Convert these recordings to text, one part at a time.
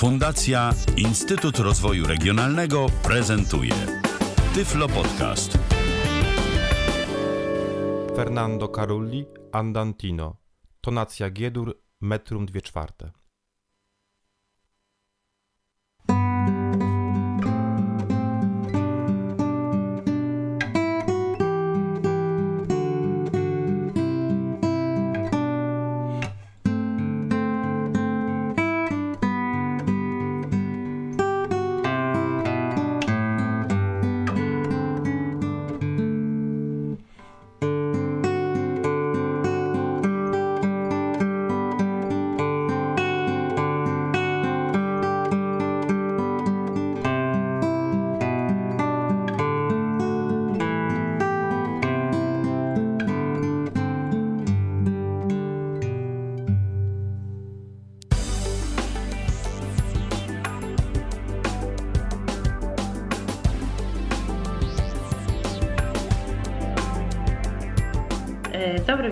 Fundacja Instytut Rozwoju Regionalnego prezentuje Tyflo Podcast. Fernando Carulli, Andantino. Tonacja G-dur, metrum 2 czwarte.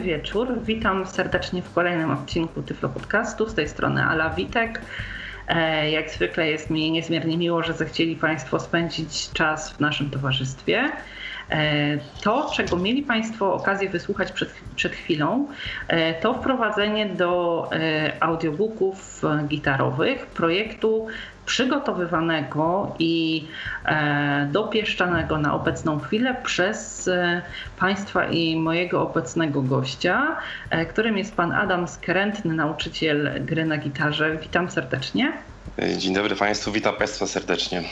Wieczór, witam serdecznie w kolejnym odcinku Tyflo Podcastu. Z tej strony Ala Witek. E, Jak zwykle jest mi niezmiernie miło, że zechcieli Państwo spędzić czas w naszym towarzystwie. E, To, czego mieli Państwo okazję wysłuchać przed, przed chwilą, e, to wprowadzenie do e, audiobooków gitarowych projektu przygotowywanego i dopieszczanego na obecną chwilę przez Państwa i mojego obecnego gościa, którym jest Pan Adam Skrętny, nauczyciel gry na gitarze. Witam serdecznie. Dzień dobry Państwu, witam Państwa serdecznie.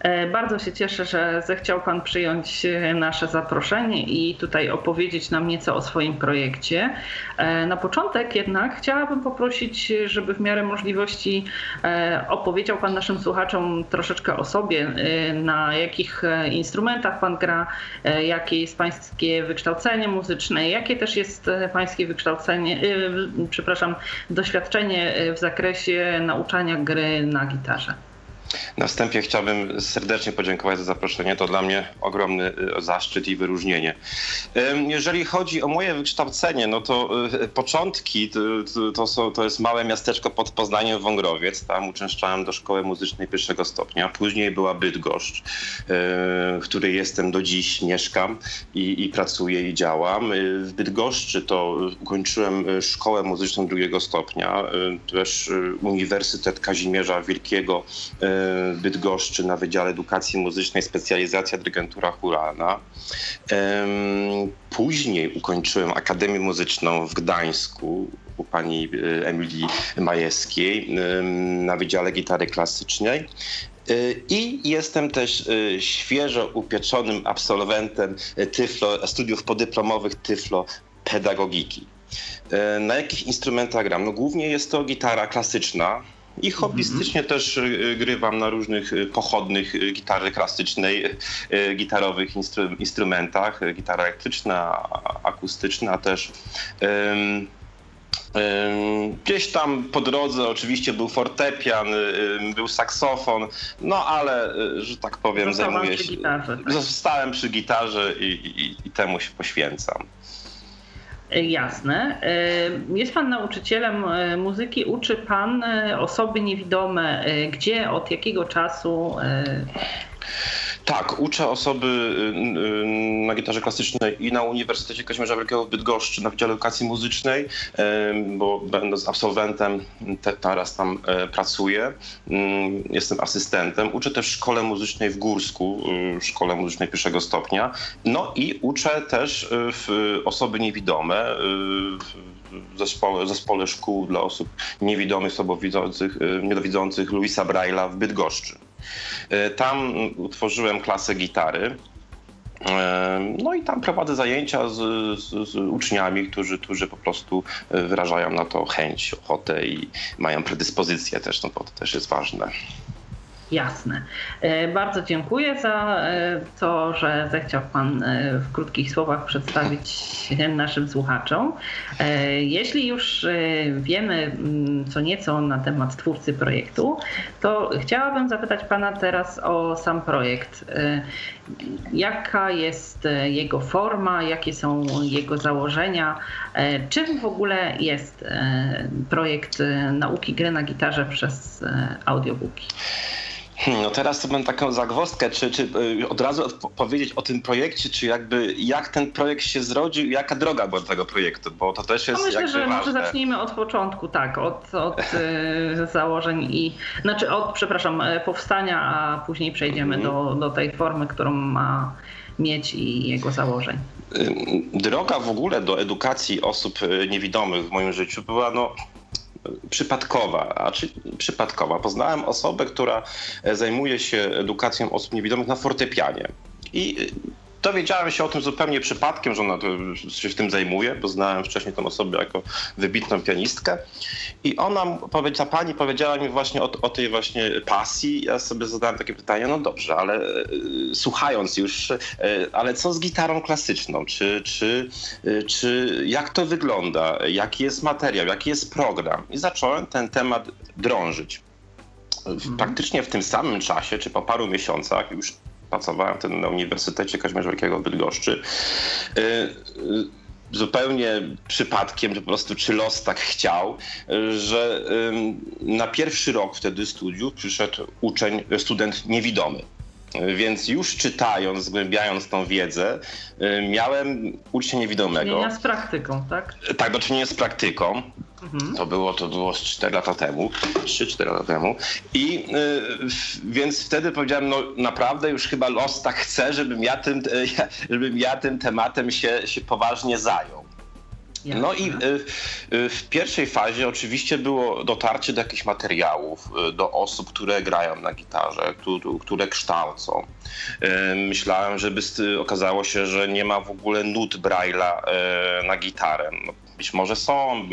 E, Bardzo się cieszę, że zechciał Pan przyjąć e, nasze zaproszenie i tutaj opowiedzieć nam nieco o swoim projekcie. E, Na początek jednak chciałabym poprosić, żeby w miarę możliwości opowiedział Pan naszym słuchaczom troszeczkę o sobie, na jakich instrumentach Pan gra, jakie jest Pańskie wykształcenie muzyczne, jakie też jest Pańskie wykształcenie, przepraszam, doświadczenie w zakresie nauczania gry na gitarze. Na wstępie chciałbym serdecznie podziękować za zaproszenie. To dla mnie ogromny y, zaszczyt i wyróżnienie. Jeżeli chodzi o moje wykształcenie, no to y, początki to, są, to jest małe miasteczko pod Poznaniem Wągrowiec. Tam uczęszczałem do szkoły muzycznej pierwszego stopnia. Później była Bydgoszcz, y, w której jestem do dziś, mieszkam i, i pracuję i działam. W Bydgoszczy to ukończyłem szkołę muzyczną drugiego stopnia, też Uniwersytet Kazimierza Wielkiego Bydgoszczy na Wydziale Edukacji Muzycznej specjalizacja dyrygentura chóralna. Em, Później ukończyłem Akademię Muzyczną w Gdańsku u pani y, Emilii Majewskiej na Wydziale Gitary Klasycznej. Y, I jestem też y, świeżo upieczonym absolwentem tyflo, studiów podyplomowych Tyflo Pedagogiki. Na jakich instrumentach gram? No głównie jest to gitara klasyczna, i hobbystycznie też y, grywam na różnych y, pochodnych y, gitary klasycznej, y, gitarowych instru, instrumentach. y, Gitara elektryczna, akustyczna też. Ym, Gdzieś tam po drodze oczywiście był fortepian, y, y, był saksofon, no ale, y, że tak powiem, zajmuję przy się... gitarze, tak? Zostałem przy gitarze i, i, i temu się poświęcam. E, Jasne. E, Jest Pan nauczycielem e, muzyki. Uczy Pan osoby niewidome. Gdzie, od jakiego czasu? Tak, uczę osoby y, y, na gitarze klasycznej i na Uniwersytecie Kazimierza Wielkiego w Bydgoszczy na Wydziale Edukacji Muzycznej, bo będąc absolwentem te, teraz tam e, pracuję. Y, Jestem asystentem. Uczę też w szkole muzycznej w Górsku, y, szkole muzycznej pierwszego stopnia. No i uczę też w osoby niewidome w zespole, zespole szkół dla osób niewidomych, słabowidzących, niedowidzących Luisa Braille'a w Bydgoszczy. E, Tam utworzyłem klasę gitary. E, No i tam prowadzę zajęcia z, z, z uczniami, którzy, którzy po prostu e, wyrażają na to chęć, ochotę i mają predyspozycję też, no bo to też jest ważne. Jasne. E, bardzo dziękuję za e, to, że zechciał Pan e, w krótkich słowach przedstawić naszym słuchaczom. Jeśli już wiemy mm, co nieco na temat twórcy projektu, to chciałabym zapytać Pana teraz o sam projekt. Jaka jest jego forma, jakie są jego założenia? Czym w ogóle jest projekt nauki gry na gitarze przez audiobooki? Hmm, no teraz to mam taką zagwozdkę, czy, czy y, od razu powiedzieć o tym projekcie, czy jakby jak ten projekt się zrodził, jaka droga była do tego projektu, bo to też jest no myślę, że ważne. może zacznijmy od początku, tak, od, od y, założeń i, znaczy od, przepraszam, e, powstania, a później przejdziemy mm. do, do tej formy, którą ma mieć i jego założeń. Y, droga w ogóle do edukacji osób niewidomych w moim życiu była no, przypadkowa, a czy przypadkowa. Poznałem osobę, która zajmuje się edukacją osób niewidomych na fortepianie. I Dowiedziałem się o tym zupełnie przypadkiem, że ona się w tym zajmuje, bo znałem wcześniej tę osobę jako wybitną pianistkę. I ona, ta pani powiedziała mi właśnie o, o tej właśnie pasji. Ja sobie zadałem takie pytanie, no dobrze, ale e, słuchając już, e, ale co z gitarą klasyczną? Czy, czy, e, czy jak to wygląda? Jaki jest materiał? Jaki jest program? I zacząłem ten temat drążyć. Mhm. Praktycznie w tym samym czasie, czy po paru miesiącach, już pracowałem wtedy na Uniwersytecie Wielkiego w Bydgoszczy. Y, y, zupełnie przypadkiem, po prostu czy los tak chciał, że na pierwszy rok wtedy studiów przyszedł uczeń, student niewidomy. Więc już czytając, zgłębiając tą wiedzę, miałem ucznia niewidomego. Do czynienia z praktyką, tak? Tak, do czynienia z praktyką. Mhm. To było to było 4 lata temu, 3-4 lata temu. I y, więc wtedy powiedziałem, no naprawdę już chyba los tak chce, żebym ja tym, żebym ja tym tematem się, się poważnie zajął. No i y, y, w pierwszej fazie oczywiście było dotarcie do jakichś materiałów, do osób, które grają na gitarze, które kształcą. Myślałem, żeby okazało się, że nie ma w ogóle nut Braille'a na gitarę. Być może są.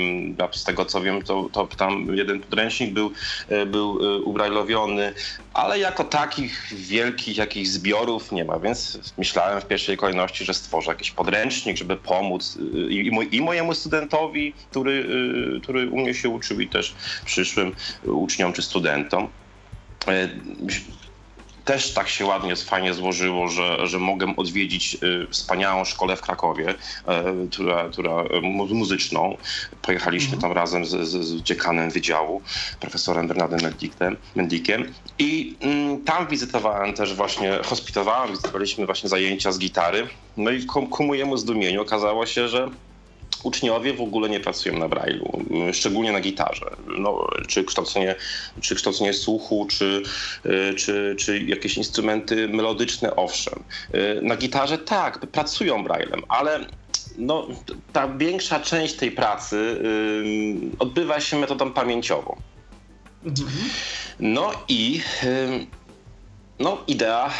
Z tego co wiem, to, to tam jeden podręcznik był, e, był e, ubrajlowiony, ale jako takich wielkich jakichś zbiorów nie ma, więc myślałem w pierwszej kolejności, że stworzę jakiś podręcznik, żeby pomóc e, i, i mojemu studentowi, który, który u mnie się uczył i też przyszłym uczniom czy studentom też tak się ładnie, fajnie złożyło, że, że mogę odwiedzić y, wspaniałą szkołę w Krakowie, y, która, która muzyczną. Pojechaliśmy mhm. tam razem z, z, dziekanem wydziału, profesorem Bernardem Mendikiem. Mendikiem. I mm, tam wizytowałem też właśnie, hospitowałem, wizytowaliśmy właśnie zajęcia z gitary. No i ku, ku mojemu zdumieniu okazało się, że uczniowie w ogóle nie pracują na brailu, szczególnie na gitarze. No, czy, kształcenie, czy kształcenie słuchu, czy, y, czy, czy jakieś instrumenty melodyczne, owszem. Y, na gitarze tak, pracują braillem, ale no, ta większa część tej pracy y, odbywa się metodą pamięciową. No i no, idea,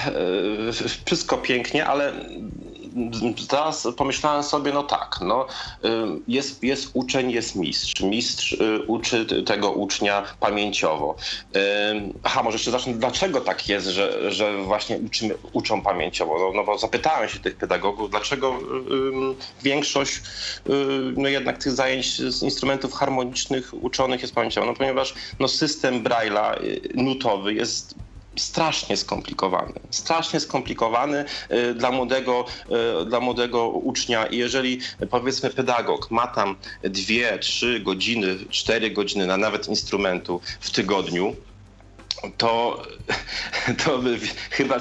wszystko pięknie, ale teraz pomyślałem sobie, no tak, no, jest, jest uczeń, jest mistrz. Mistrz y, uczy tego ucznia pamięciowo. Aha, może jeszcze zacznę, dlaczego tak jest, że, że właśnie uczymy, uczą pamięciowo? No, no bo zapytałem się tych pedagogów, dlaczego większość y, no jednak tych zajęć z instrumentów harmonicznych uczonych jest pamięciowo? No ponieważ no, system Braille'a y, nutowy jest strasznie skomplikowany. Strasznie skomplikowany y, dla młodego, y, dla młodego ucznia i jeżeli powiedzmy pedagog ma tam dwie, trzy godziny, cztery godziny na nawet instrumentu w tygodniu, to, to chyba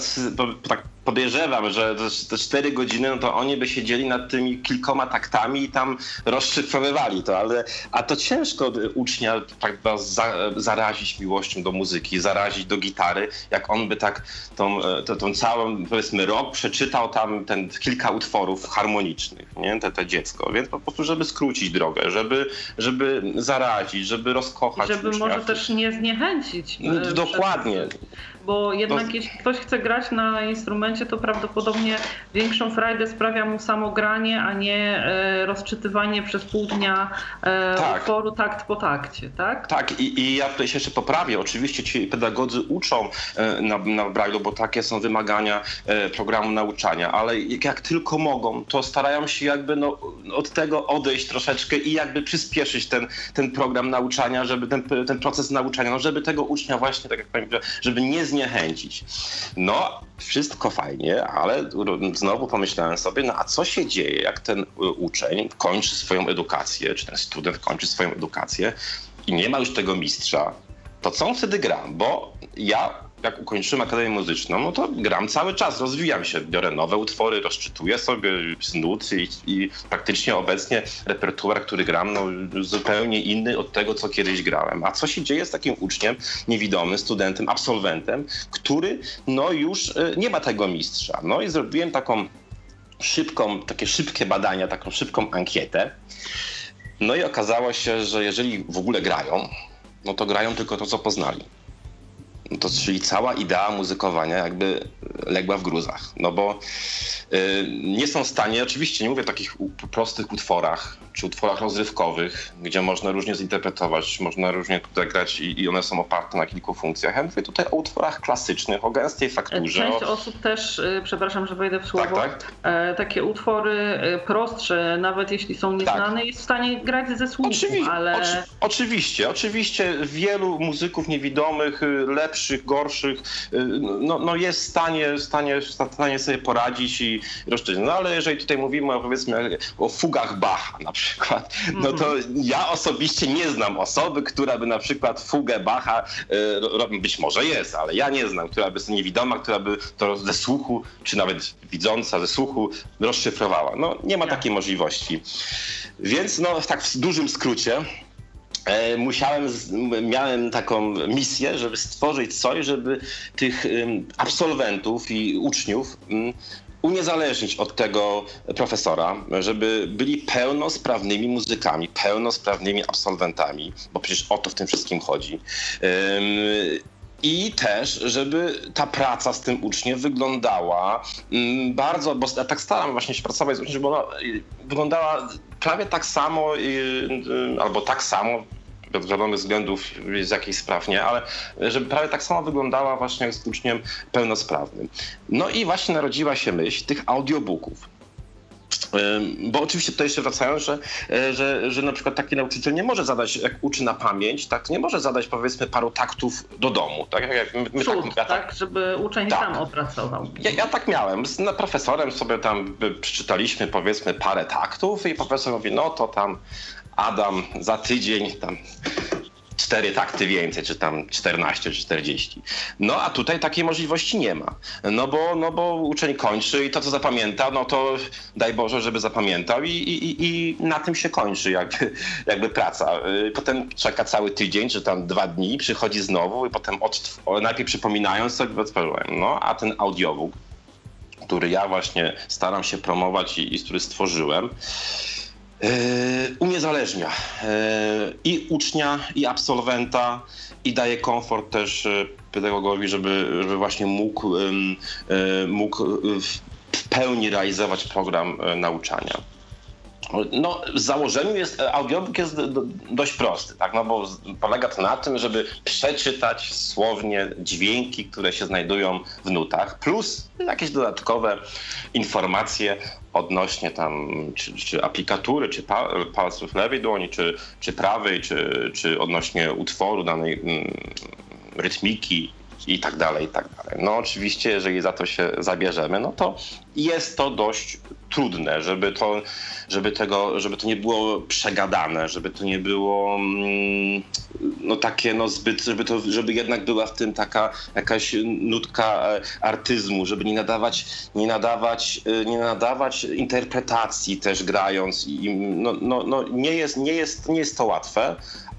tak podejrzewam, że te 4 godziny, no to oni by siedzieli nad tymi kilkoma taktami i tam rozszyfrowywali to, ale a to ciężko ucznia tak za, zarazić miłością do muzyki, zarazić do gitary, jak on by tak tą, tą, tą całą, powiedzmy, rok przeczytał tam ten kilka utworów harmonicznych, nie, te, te dziecko, więc po prostu, żeby skrócić drogę, żeby, żeby zarazić, żeby rozkochać Żeby ucznia. może też nie zniechęcić. No, dokładnie. Bo jednak no. jeśli ktoś chce grać na instrumencie, to prawdopodobnie większą frajdę sprawia mu samo granie, a nie e, rozczytywanie przez pół dnia e, tak. utworu takt po takcie, tak? Tak i, i ja tutaj się jeszcze poprawię. Oczywiście ci pedagodzy uczą e, na, na Braille'u, bo takie są wymagania programu nauczania, ale jak tylko mogą, to starają się jakby no, od tego odejść troszeczkę i jakby przyspieszyć ten, ten program nauczania, żeby ten, ten proces nauczania, no żeby tego ucznia właśnie, tak jak pani powiedziała, żeby nie zniechęcić. No, wszystko fajnie, ale znowu pomyślałem sobie, no a co się dzieje, jak ten uczeń kończy swoją edukację, czy ten student kończy swoją edukację i nie ma już tego mistrza, to co on wtedy gra? Bo ja jak ukończyłem Akademię Muzyczną, no to gram cały czas, rozwijam się, biorę nowe utwory, rozczytuję sobie z i, i praktycznie obecnie repertuar, który gram, no zupełnie inny od tego, co kiedyś grałem. A co się dzieje z takim uczniem, niewidomym, studentem, absolwentem, który no już e, nie ma tego mistrza. No i zrobiłem taką szybką, takie szybkie badania, taką szybką ankietę. No i okazało się, że jeżeli w ogóle grają, no to grają tylko to, co poznali to czyli cała idea muzykowania jakby legła w gruzach. No bo y, nie są w stanie, oczywiście nie mówię o takich prostych utworach, czy utworach rozrywkowych, gdzie można różnie zinterpretować, można różnie tutaj grać i, i one są oparte na kilku funkcjach. Ja mówię tutaj o utworach klasycznych, o gęstej fakturze. Część o... osób też, y, przepraszam, że wejdę w słowo, tak, tak. E, takie utwory y, prostsze, nawet jeśli są nieznane, tak. jest w stanie grać ze słuchu, Oczywi ale... Oczy oczywiście, oczywiście wielu muzyków niewidomych, lepszych, gorszych, no, no jest w stanie, stanie, stanie sobie poradzić i rozszerzyć. No ale jeżeli tutaj mówimy o, powiedzmy o fugach Bacha na przykład, no to ja osobiście nie znam osoby, która by na przykład fugę Bacha, e, być może jest, ale ja nie znam, która by niewidoma, która by to ze słuchu, czy nawet widząca ze słuchu rozszyfrowała. No nie ma takiej możliwości. Więc no tak w dużym skrócie, musiałem, miałem taką misję, żeby stworzyć coś, żeby tych absolwentów i uczniów uniezależnić od tego profesora, żeby byli pełnosprawnymi muzykami, pełnosprawnymi absolwentami, bo przecież o to w tym wszystkim chodzi. I też, żeby ta praca z tym uczniem wyglądała bardzo, bo ja tak staram właśnie się pracować z uczniem, żeby ona wyglądała prawie tak samo, albo tak samo, z wiadomych względów z jakichś spraw nie, ale żeby prawie tak samo wyglądała właśnie z uczniem pełnosprawnym. No i właśnie narodziła się myśl tych audiobooków. Bo oczywiście tutaj jeszcze wracając, że, e, że, że na przykład taki nauczyciel nie może zadać, jak uczy na pamięć, tak, nie może zadać powiedzmy paru taktów do domu. Tak, jak my, my Cud, tak, ja tak, tak, żeby uczeń tak. sam opracował. Ja, ja, tak miałem. Z profesorem sobie tam przeczytaliśmy powiedzmy parę taktów i profesor mówi, no to tam Adam za tydzień tam cztery takty więcej, czy tam 14, czy 40. No a tutaj takiej możliwości nie ma. No bo, no bo uczeń kończy i to, co zapamięta, no to daj Boże, żeby zapamiętał i, i, i na tym się kończy jakby, jakby praca. Potem czeka cały tydzień, czy tam dwa dni, przychodzi znowu i potem od, najpierw przypominając sobie odtworzyłem. No a ten audiobook, który ja właśnie staram się promować i, i który stworzyłem, uniezależnia e, i ucznia, i absolwenta, i daje komfort też e, pedagogowi, żeby, żeby właśnie mógł, mógł w pełni realizować program nauczania. No, w założeniu jest, audiobook jest dość prosty, tak? no bo polega to na tym, żeby przeczytać słownie dźwięki, które się znajdują w nutach, plus jakieś dodatkowe informacje odnośnie tam czy, czy aplikatury, czy palców lewej dłoni, czy, czy prawej, czy, czy odnośnie utworu danej mm, rytmiki i tak dalej, i tak dalej. No oczywiście, jeżeli za to się zabierzemy, no to jest to dość trudne, żeby to, żeby tego, żeby to nie było przegadane, żeby to nie było mm, no takie no zbyt, żeby to, żeby jednak była w tym taka jakaś nutka e, artyzmu, żeby nie nadawać, nie nadawać, e, nie nadawać interpretacji też grając i no, no, no nie jest, nie jest, nie jest to łatwe,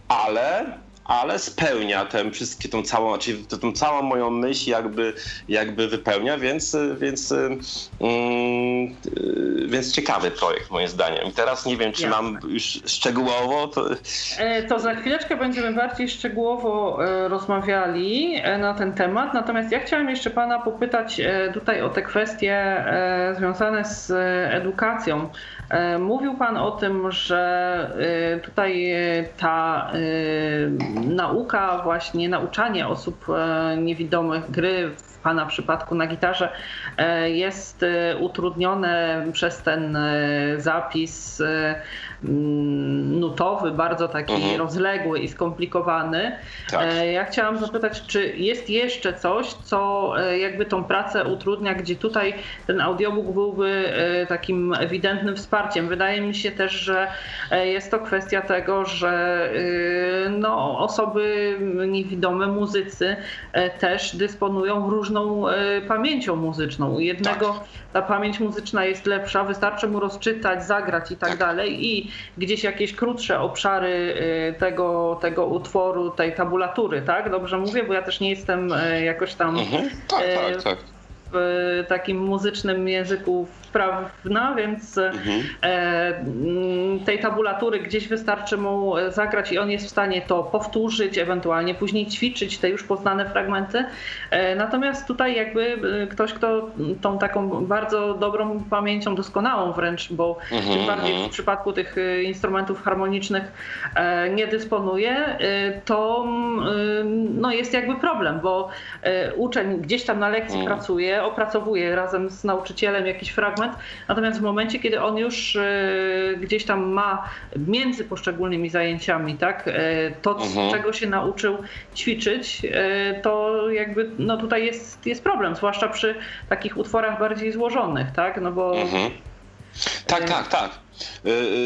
ale ale spełnia tę wszystkie tą całą, czyli tą całą moją myśl jakby, jakby wypełnia, więc, więc, mm, więc ciekawy projekt moim zdaniem. I teraz nie wiem, czy Jasne. mam już szczegółowo. To... E, to za chwileczkę będziemy bardziej szczegółowo e, rozmawiali e, na ten temat, natomiast ja chciałem jeszcze pana popytać tutaj o te kwestie związane z edukacją. Mówił Pan o tym, że tutaj ta nauka, właśnie nauczanie osób niewidomych gry w Pana przypadku na gitarze jest utrudnione przez ten zapis nutowy, bardzo taki mhm. rozległy i skomplikowany. Tak. E, ja chciałam zapytać, czy jest jeszcze coś, co e, jakby tą pracę utrudnia, gdzie tutaj ten audiobook byłby e, takim ewidentnym wsparciem. Wydaje mi się też, że jest to kwestia tego, że no, osoby niewidome, muzycy też dysponują różną pamięcią muzyczną. U jednego tak. ta pamięć muzyczna jest lepsza, wystarczy mu rozczytać, zagrać i tak, tak. dalej i gdzieś jakieś krótsze obszary y, tego, tego utworu, tej tabulatury, tak? Dobrze mówię, bo ja też nie jestem y, jakoś tam mhm. tak, tak, tak. w takim muzycznym języku sprawna, więc mhm. E, mm, tej tabulatury gdzieś wystarczy mu zagrać i on jest w stanie to powtórzyć, ewentualnie później ćwiczyć te już poznane fragmenty. E, natomiast tutaj jakby e, ktoś, kto tą taką bardzo dobrą pamięcią, doskonałą wręcz, bo mhm. tym bardziej w przypadku tych instrumentów harmonicznych nie dysponuje, to mm, no jest jakby problem, bo uczeń gdzieś tam na lekcji mhm. pracuje, opracowuje razem z nauczycielem jakiś fragment, Natomiast w momencie, kiedy on już e, gdzieś tam ma między poszczególnymi zajęciami, tak, e, to mhm. czego się nauczył ćwiczyć, e, to jakby no tutaj jest, jest problem, zwłaszcza przy takich utworach bardziej złożonych, tak, no bo mhm. Tak, tak, tak.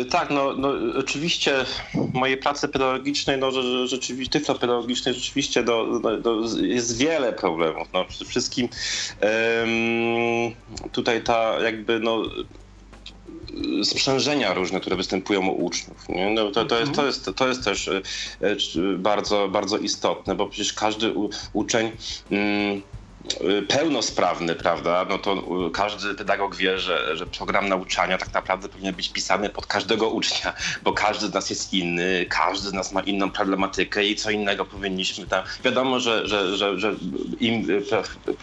Tak, no, no oczywiście mojej pracy pedagogicznej, no rzeczywiście, tyflopedagogicznej rzeczywiście no, no, no, jest wiele problemów. No, przede wszystkim um, tutaj ta jakby no sprzężenia różne, które występują u uczniów. Nie? No, to, to, jest, to, jest, to jest też bardzo, bardzo istotne, bo przecież każdy u, uczeń Y, pełnosprawny, prawda, no to y, każdy pedagog wie, że, że program nauczania tak naprawdę powinien być pisany pod każdego ucznia, bo każdy z nas jest inny, każdy z nas ma inną problematykę i co innego powinniśmy tam. Wiadomo, że, że, że, że im y,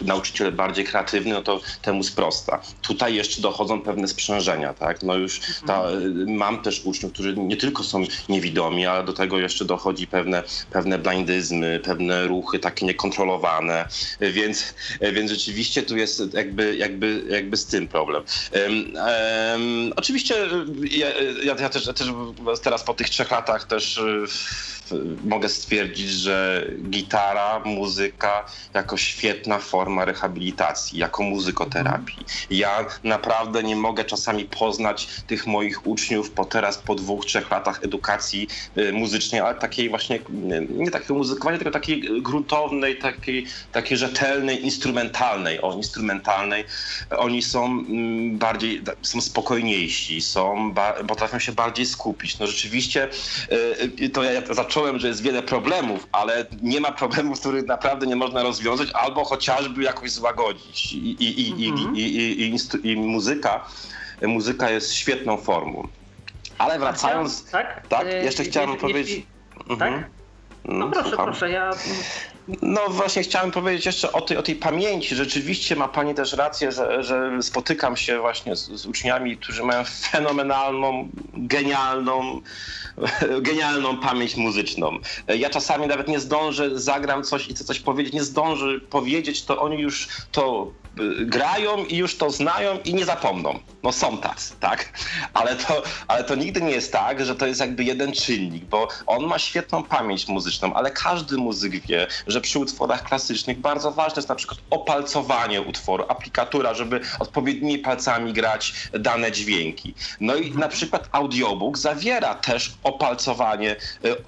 nauczyciel bardziej kreatywny, no to temu sprosta. Tutaj jeszcze dochodzą pewne sprzężenia, tak? No już ta, mam też uczniów, którzy nie tylko są niewidomi, ale do tego jeszcze dochodzi pewne, pewne blindyzmy, pewne ruchy takie niekontrolowane, więc więc rzeczywiście tu jest jakby, jakby, jakby z tym problem. Um, um, oczywiście ja, ja, ja, też, ja też teraz po tych trzech latach też mogę stwierdzić, że gitara, muzyka jako świetna forma rehabilitacji, jako muzykoterapii. Ja naprawdę nie mogę czasami poznać tych moich uczniów po teraz, po dwóch, trzech latach edukacji y, muzycznej, ale takiej właśnie, nie takiego muzykowania, tylko takiej gruntownej, takiej, takiej rzetelnej, instrumentalnej. O, instrumentalnej. Oni są mm, bardziej, są spokojniejsi, są, potrafią się bardziej skupić. No rzeczywiście y, y, to ja zacząłem zacząłem, że jest wiele problemów, ale nie ma problemów, których naprawdę nie można rozwiązać albo chociażby jakoś złagodzić. I, i, i, mhm. i, i, i, i muzyka, muzyka jest świetną formą. Ale wracając, tak, tak y, jeszcze chciałem powiedzieć. Mhm. Tak? No, no proszę, słucham. proszę, ja no właśnie chciałem powiedzieć jeszcze o tej, o tej pamięci. Rzeczywiście ma Pani też rację, że, że spotykam się właśnie z, z uczniami, którzy mają fenomenalną, genialną, genialną pamięć muzyczną. Ja czasami nawet nie zdążę, zagram coś i chcę coś powiedzieć, nie zdążę powiedzieć, to oni już to grają i już to znają i nie zapomną. No są tacy, tak? Ale to, ale to nigdy nie jest tak, że to jest jakby jeden czynnik, bo on ma świetną pamięć muzyczną, ale każdy muzyk wie, że przy utworach klasycznych bardzo ważne jest na przykład opalcowanie utworu, aplikatura, żeby odpowiednimi palcami grać dane dźwięki. No i na przykład audiobook zawiera też opalcowanie,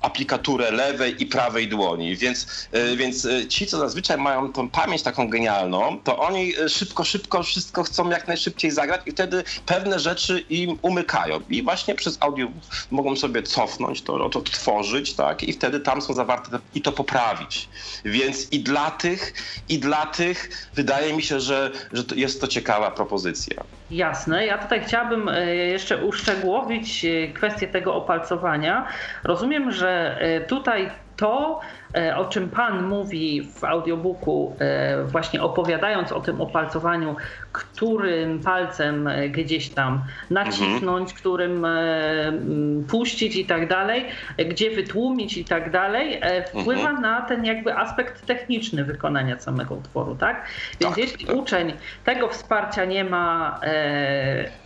aplikaturę lewej i prawej dłoni, więc, więc ci, co zazwyczaj mają tą pamięć taką genialną, to oni szybko, szybko wszystko chcą jak najszybciej zagrać i wtedy pewne rzeczy im umykają. I właśnie przez audio mogą sobie cofnąć to, to tworzyć, tak? I wtedy tam są zawarte i to poprawić. Więc i dla tych, i dla tych wydaje mi się, że, że to jest to ciekawa propozycja. Jasne. Ja tutaj chciałabym e, jeszcze uszczegółowić e, kwestię tego opalcowania. Rozumiem, że e, tutaj to, e, o czym Pan mówi w audiobooku, e, właśnie opowiadając o tym opalcowaniu, którym palcem e, gdzieś tam nacisnąć, mhm. którym puścić i tak dalej, gdzie wytłumić i tak dalej, wpływa mhm. na ten jakby aspekt techniczny wykonania samego utworu, tak? Więc tak, jeśli tak. uczeń tego wsparcia nie ma,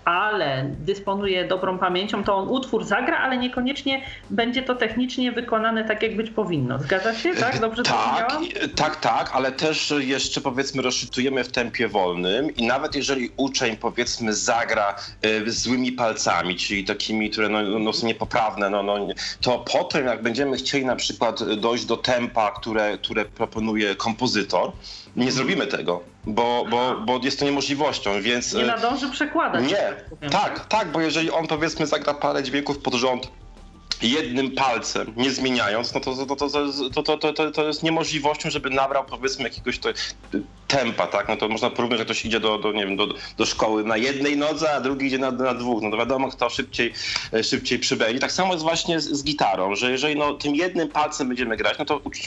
ale dysponuje dobrą pamięcią, to on utwór zagra, ale niekoniecznie będzie to technicznie wykonane tak, jak być powinno. Zgadza się? Tak? Dobrze tak, tak, tak, ale też jeszcze powiedzmy rozczytujemy w tempie wolnym i nawet jeżeli uczeń powiedzmy zagra y, złymi palcami, czyli takimi, które no, no są niepoprawne, no, no, to potem jak będziemy chcieli na przykład dojść do tempa, które, które proponuje kompozytor, nie zrobimy tego, bo, bo, bo jest to niemożliwością, więc... Nie nadąży przekładać. Nie, tak, tak, bo jeżeli on powiedzmy zagra parę dźwięków pod rząd jednym palcem, nie zmieniając, no to, to, to, to, to, to, jest niemożliwością, żeby nabrał powiedzmy jakiegoś to, tempa, tak? No to można porównać, że ktoś idzie do, do, nie wiem, do, do szkoły na jednej nodze, a drugi idzie na, na dwóch. No to wiadomo, kto szybciej, e, szybciej przybędzie. Tak samo jest właśnie z, z, gitarą, że jeżeli no, tym jednym palcem będziemy grać, no to ucz,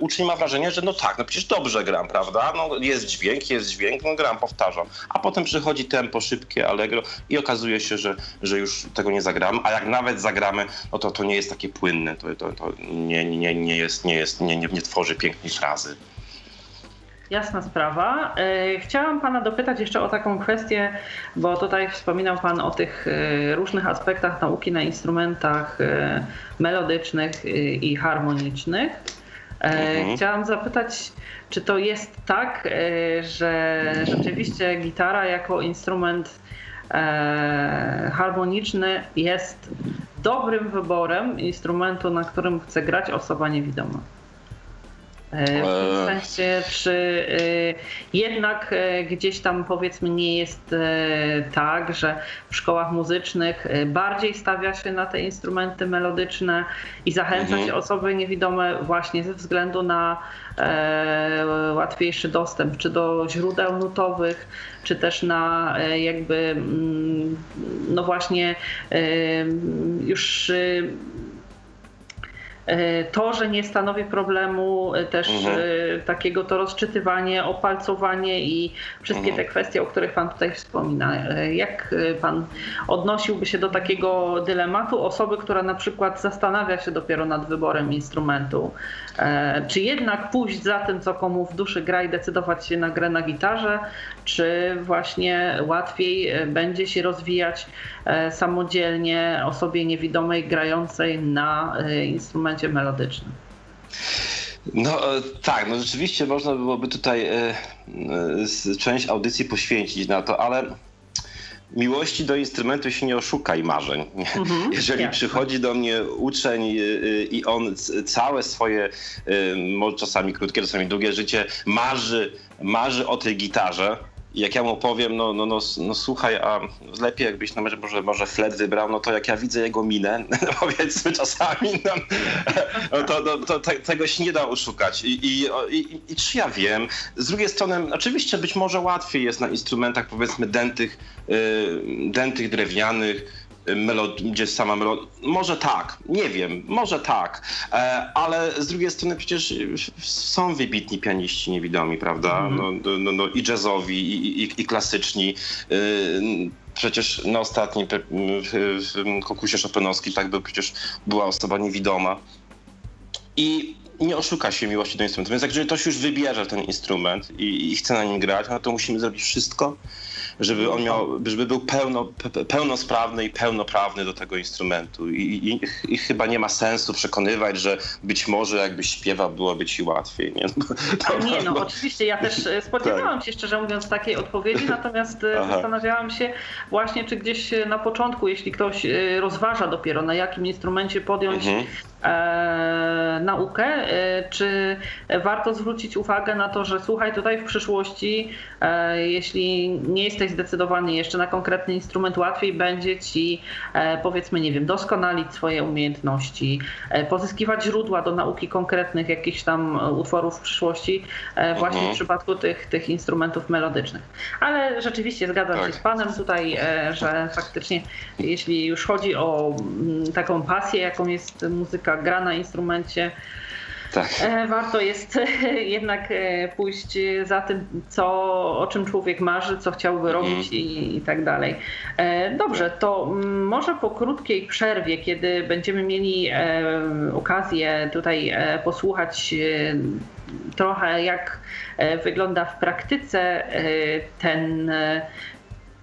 uczeń ma wrażenie, że no tak, no przecież dobrze gram, prawda? No jest dźwięk, jest dźwięk, no gram, powtarzam. A potem przychodzi tempo szybkie, allegro i okazuje się, że, że już tego nie zagramy, a jak nawet zagramy, no to to nie jest takie płynne, to, to, to nie, nie, nie jest, nie jest, nie, nie, nie tworzy pięknej frazy. Jasna sprawa. E, chciałam Pana dopytać jeszcze o taką kwestię, bo tutaj wspominał Pan o tych e, różnych aspektach nauki na instrumentach e, melodycznych i harmonicznych. Mhm. Chciałam zapytać, czy to jest tak, że rzeczywiście gitara jako instrument harmoniczny jest dobrym wyborem instrumentu, na którym chce grać osoba niewidoma? E, w tym sensie, czy e, jednak e, gdzieś tam powiedzmy nie jest tak, że w szkołach muzycznych bardziej stawia się na te instrumenty melodyczne i zachęca mhm. się osoby niewidome właśnie ze względu na łatwiejszy dostęp, czy do źródeł nutowych, czy też na jakby, mm, no właśnie już E, to, że nie stanowi problemu e, też mhm. E, takiego to rozczytywanie, opalcowanie i wszystkie mhm. te kwestie, o których Pan tutaj wspomina. Jak Pan odnosiłby się do takiego dylematu osoby, która na przykład zastanawia się dopiero nad wyborem instrumentu? Czy jednak pójść za tym, co komu w duszy gra i decydować się na grę na gitarze, czy właśnie łatwiej będzie się rozwijać samodzielnie osobie niewidomej grającej na instrumencie instrumencie melodycznym. No e, tak, no rzeczywiście można byłoby tutaj e, e, część audycji poświęcić na to, ale miłości do instrumentu się nie oszuka i marzeń. Mhm, Jeżeli jasne. przychodzi do mnie uczeń i on całe swoje, może czasami krótkie, czasami długie życie marzy, marzy o tej gitarze, jak ja mu powiem, no, no, no, no słuchaj, a lepiej jakbyś no, może, może flet wybrał, no to jak ja widzę jego minę, no, powiedzmy czasami, no, no to, to, to te, tego się nie da oszukać. I, i, i, I, czy ja wiem? Z drugiej strony, oczywiście być może łatwiej jest na instrumentach powiedzmy dętych, yy, dętych drewnianych, gdzie sama melodia. Może tak, nie wiem, może tak, e, ale z drugiej strony przecież są wybitni pianiści niewidomi, prawda? Mm -hmm. no, no, no, I jazzowi, i, i, i klasyczni. E, przecież na ostatnim konkursie Chopinowskim tak był, przecież była osoba niewidoma. I nie oszuka się miłości do instrumentu. Więc jak jeżeli ktoś już wybierze ten instrument i, i chce na nim grać, no to musimy zrobić wszystko, żeby on miał, żeby był pełno, pełnosprawny i pełnoprawny do tego instrumentu. I, i, I, chyba nie ma sensu przekonywać, że być może jakbyś śpiewał, byłoby ci łatwiej. Nie, no, nie, no oczywiście, ja też e, spodziewałam tak. się szczerze mówiąc takiej odpowiedzi, natomiast e, Aha. zastanawiałam się właśnie, czy gdzieś na początku, jeśli ktoś rozważa dopiero na jakim instrumencie podjąć mhm. E, naukę, e, czy warto zwrócić uwagę na to, że słuchaj, tutaj w przyszłości, e, jeśli nie jesteś zdecydowany jeszcze na konkretny instrument, łatwiej będzie ci, powiedzmy, nie wiem, doskonalić swoje umiejętności, pozyskiwać źródła do nauki konkretnych jakichś tam utworów w przyszłości, właśnie mhm. w przypadku tych, tych instrumentów melodycznych. Ale rzeczywiście zgadzam tak. się z Panem tutaj, że faktycznie, jeśli już chodzi o mm, taką pasję, jaką jest muzyka, muzyka, gra na instrumencie. Tak. E, warto jest jednak e, pójść za tym, co, o czym człowiek marzy, co chciałby mhm. robić i, i, tak dalej. E, dobrze, to może po krótkiej przerwie, kiedy będziemy mieli okazję tutaj posłuchać trochę, jak wygląda w praktyce ten.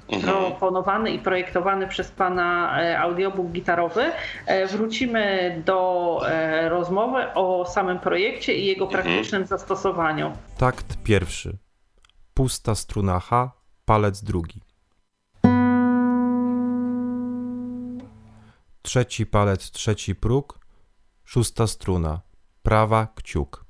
Proponowany i projektowany przez Pana e, audiobook gitarowy. E, wrócimy do e, rozmowy o samym projekcie i jego mhm. praktycznym zastosowaniu. Takt pierwszy. Pusta struna H, palec drugi. Trzeci palec, trzeci próg, szósta struna, prawa kciuk.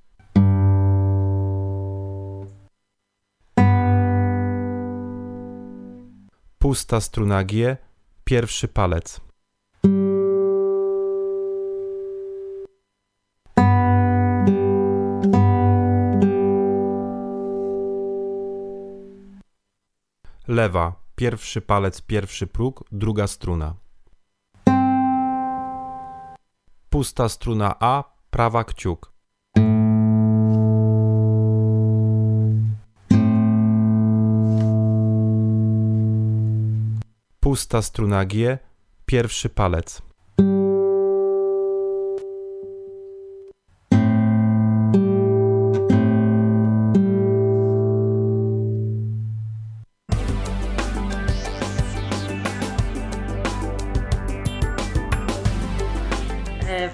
Pusta struna G, pierwszy palec. Lewa, pierwszy palec, pierwszy próg, druga struna. Pusta struna A, prawa kciuk. Pusta struna G, pierwszy palec.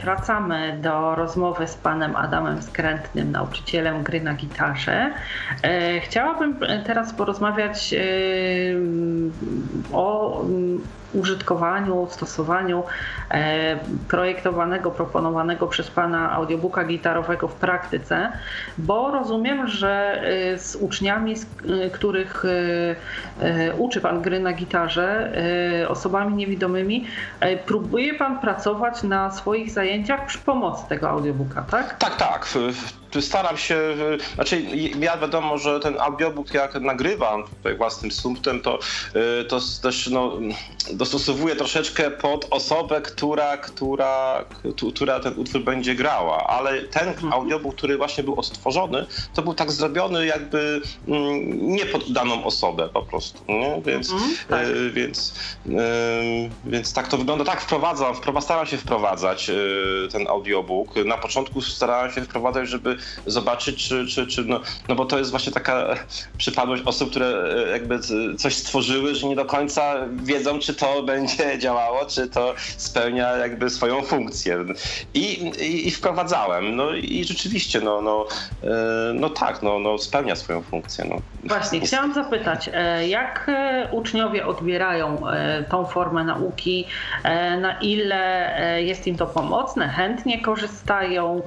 Wracamy do rozmowy z panem Adamem Skrętnym, nauczycielem gry na gitarze. E, chciałabym teraz porozmawiać e, o użytkowaniu, stosowaniu e, projektowanego, proponowanego przez Pana audiobooka gitarowego w praktyce, bo rozumiem, że e, z uczniami, z e, których uczy Pan gry na gitarze, osobami niewidomymi, próbuje Pan pracować na swoich zajęciach przy pomocy tego audiobooka, tak? Tak, tak staram się, znaczy ja wiadomo, że ten audiobook jak nagrywam tutaj własnym sumptem, to, y, to też no, dostosowuję troszeczkę pod osobę, która, która, która ten utwór będzie grała, ale ten mhm. audiobook, który właśnie był stworzony, to był tak zrobiony jakby mm, nie pod daną osobę po prostu, nie? Więc, mhm, tak. Y, więc, więc tak to wygląda. Tak, wprowadzam, staram się wprowadzać y, ten audiobook. Na początku starałem się wprowadzać, żeby zobaczyć, czy, czy, czy no, no bo to jest właśnie taka przypadłość osób, które e, jakby coś stworzyły, że nie do końca wiedzą, czy to będzie działało, czy to spełnia jakby swoją funkcję. I, i, i wprowadzałem. No i rzeczywiście, no, no, e, no tak, no, no spełnia swoją funkcję. No. Właśnie, chciałam zapytać, e, jak uczniowie odbierają tą formę nauki, na ile jest im to pomocne, chętnie korzystają,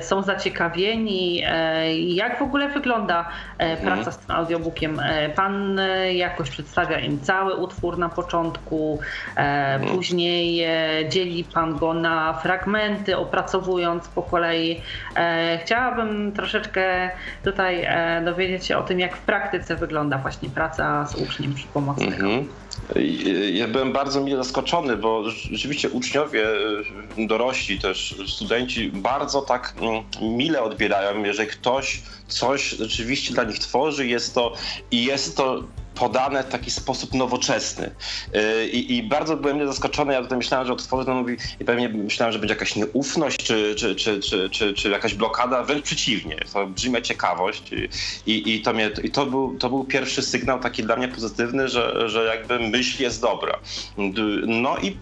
są zaciekawieni, E, jak w ogóle wygląda e, mhm. praca z tym audiobookiem? E, pan jakoś przedstawia im cały utwór na początku, mhm. później dzieli Pan go na fragmenty, opracowując po kolei. Chciałabym troszeczkę tutaj dowiedzieć się o tym, jak w praktyce wygląda właśnie praca z uczniem przy pomocy tego. Mhm. Ja byłem bardzo mile zaskoczony, bo rzeczywiście uczniowie, dorośli też, studenci bardzo tak mm, mile odbierają, jeżeli ktoś coś rzeczywiście dla nich tworzy, jest to i jest to podane w taki sposób nowoczesny. Y, I, i bardzo byłem zaskoczony, ja tutaj myślałem, że otworzy to mówi i pewnie myślałem, że będzie jakaś nieufność czy, czy, czy, czy, czy, czy jakaś blokada, wręcz przeciwnie. To olbrzymia ciekawość i, i, to, mnie, i to, był, to był pierwszy sygnał taki dla mnie pozytywny, że, że jakby myśl jest dobra. No i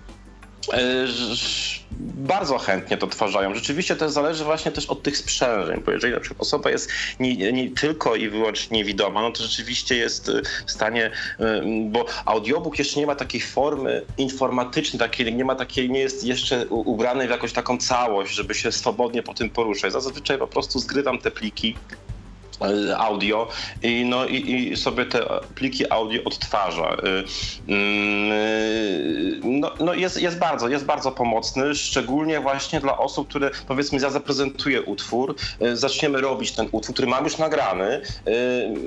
bardzo chętnie to tworzają. Rzeczywiście to zależy właśnie też od tych sprzężeń, bo jeżeli na przykład osoba jest nie, nie, tylko i wyłącznie niewidoma, no to rzeczywiście jest e, w stanie, e, bo audiobook jeszcze nie ma takiej formy informatycznej, takiej, nie ma takiej, nie jest jeszcze ubrany w jakąś taką całość, żeby się swobodnie po tym poruszać. Zazwyczaj po prostu zgrywam te pliki E, audio i, no, i, i, sobie te pliki audio odtwarza. E, mm, e, no, no jest, jest, bardzo, jest bardzo pomocny, szczególnie właśnie dla osób, które powiedzmy ja zaprezentuję utwór, zaczniemy robić ten utwór, który mam już nagrany,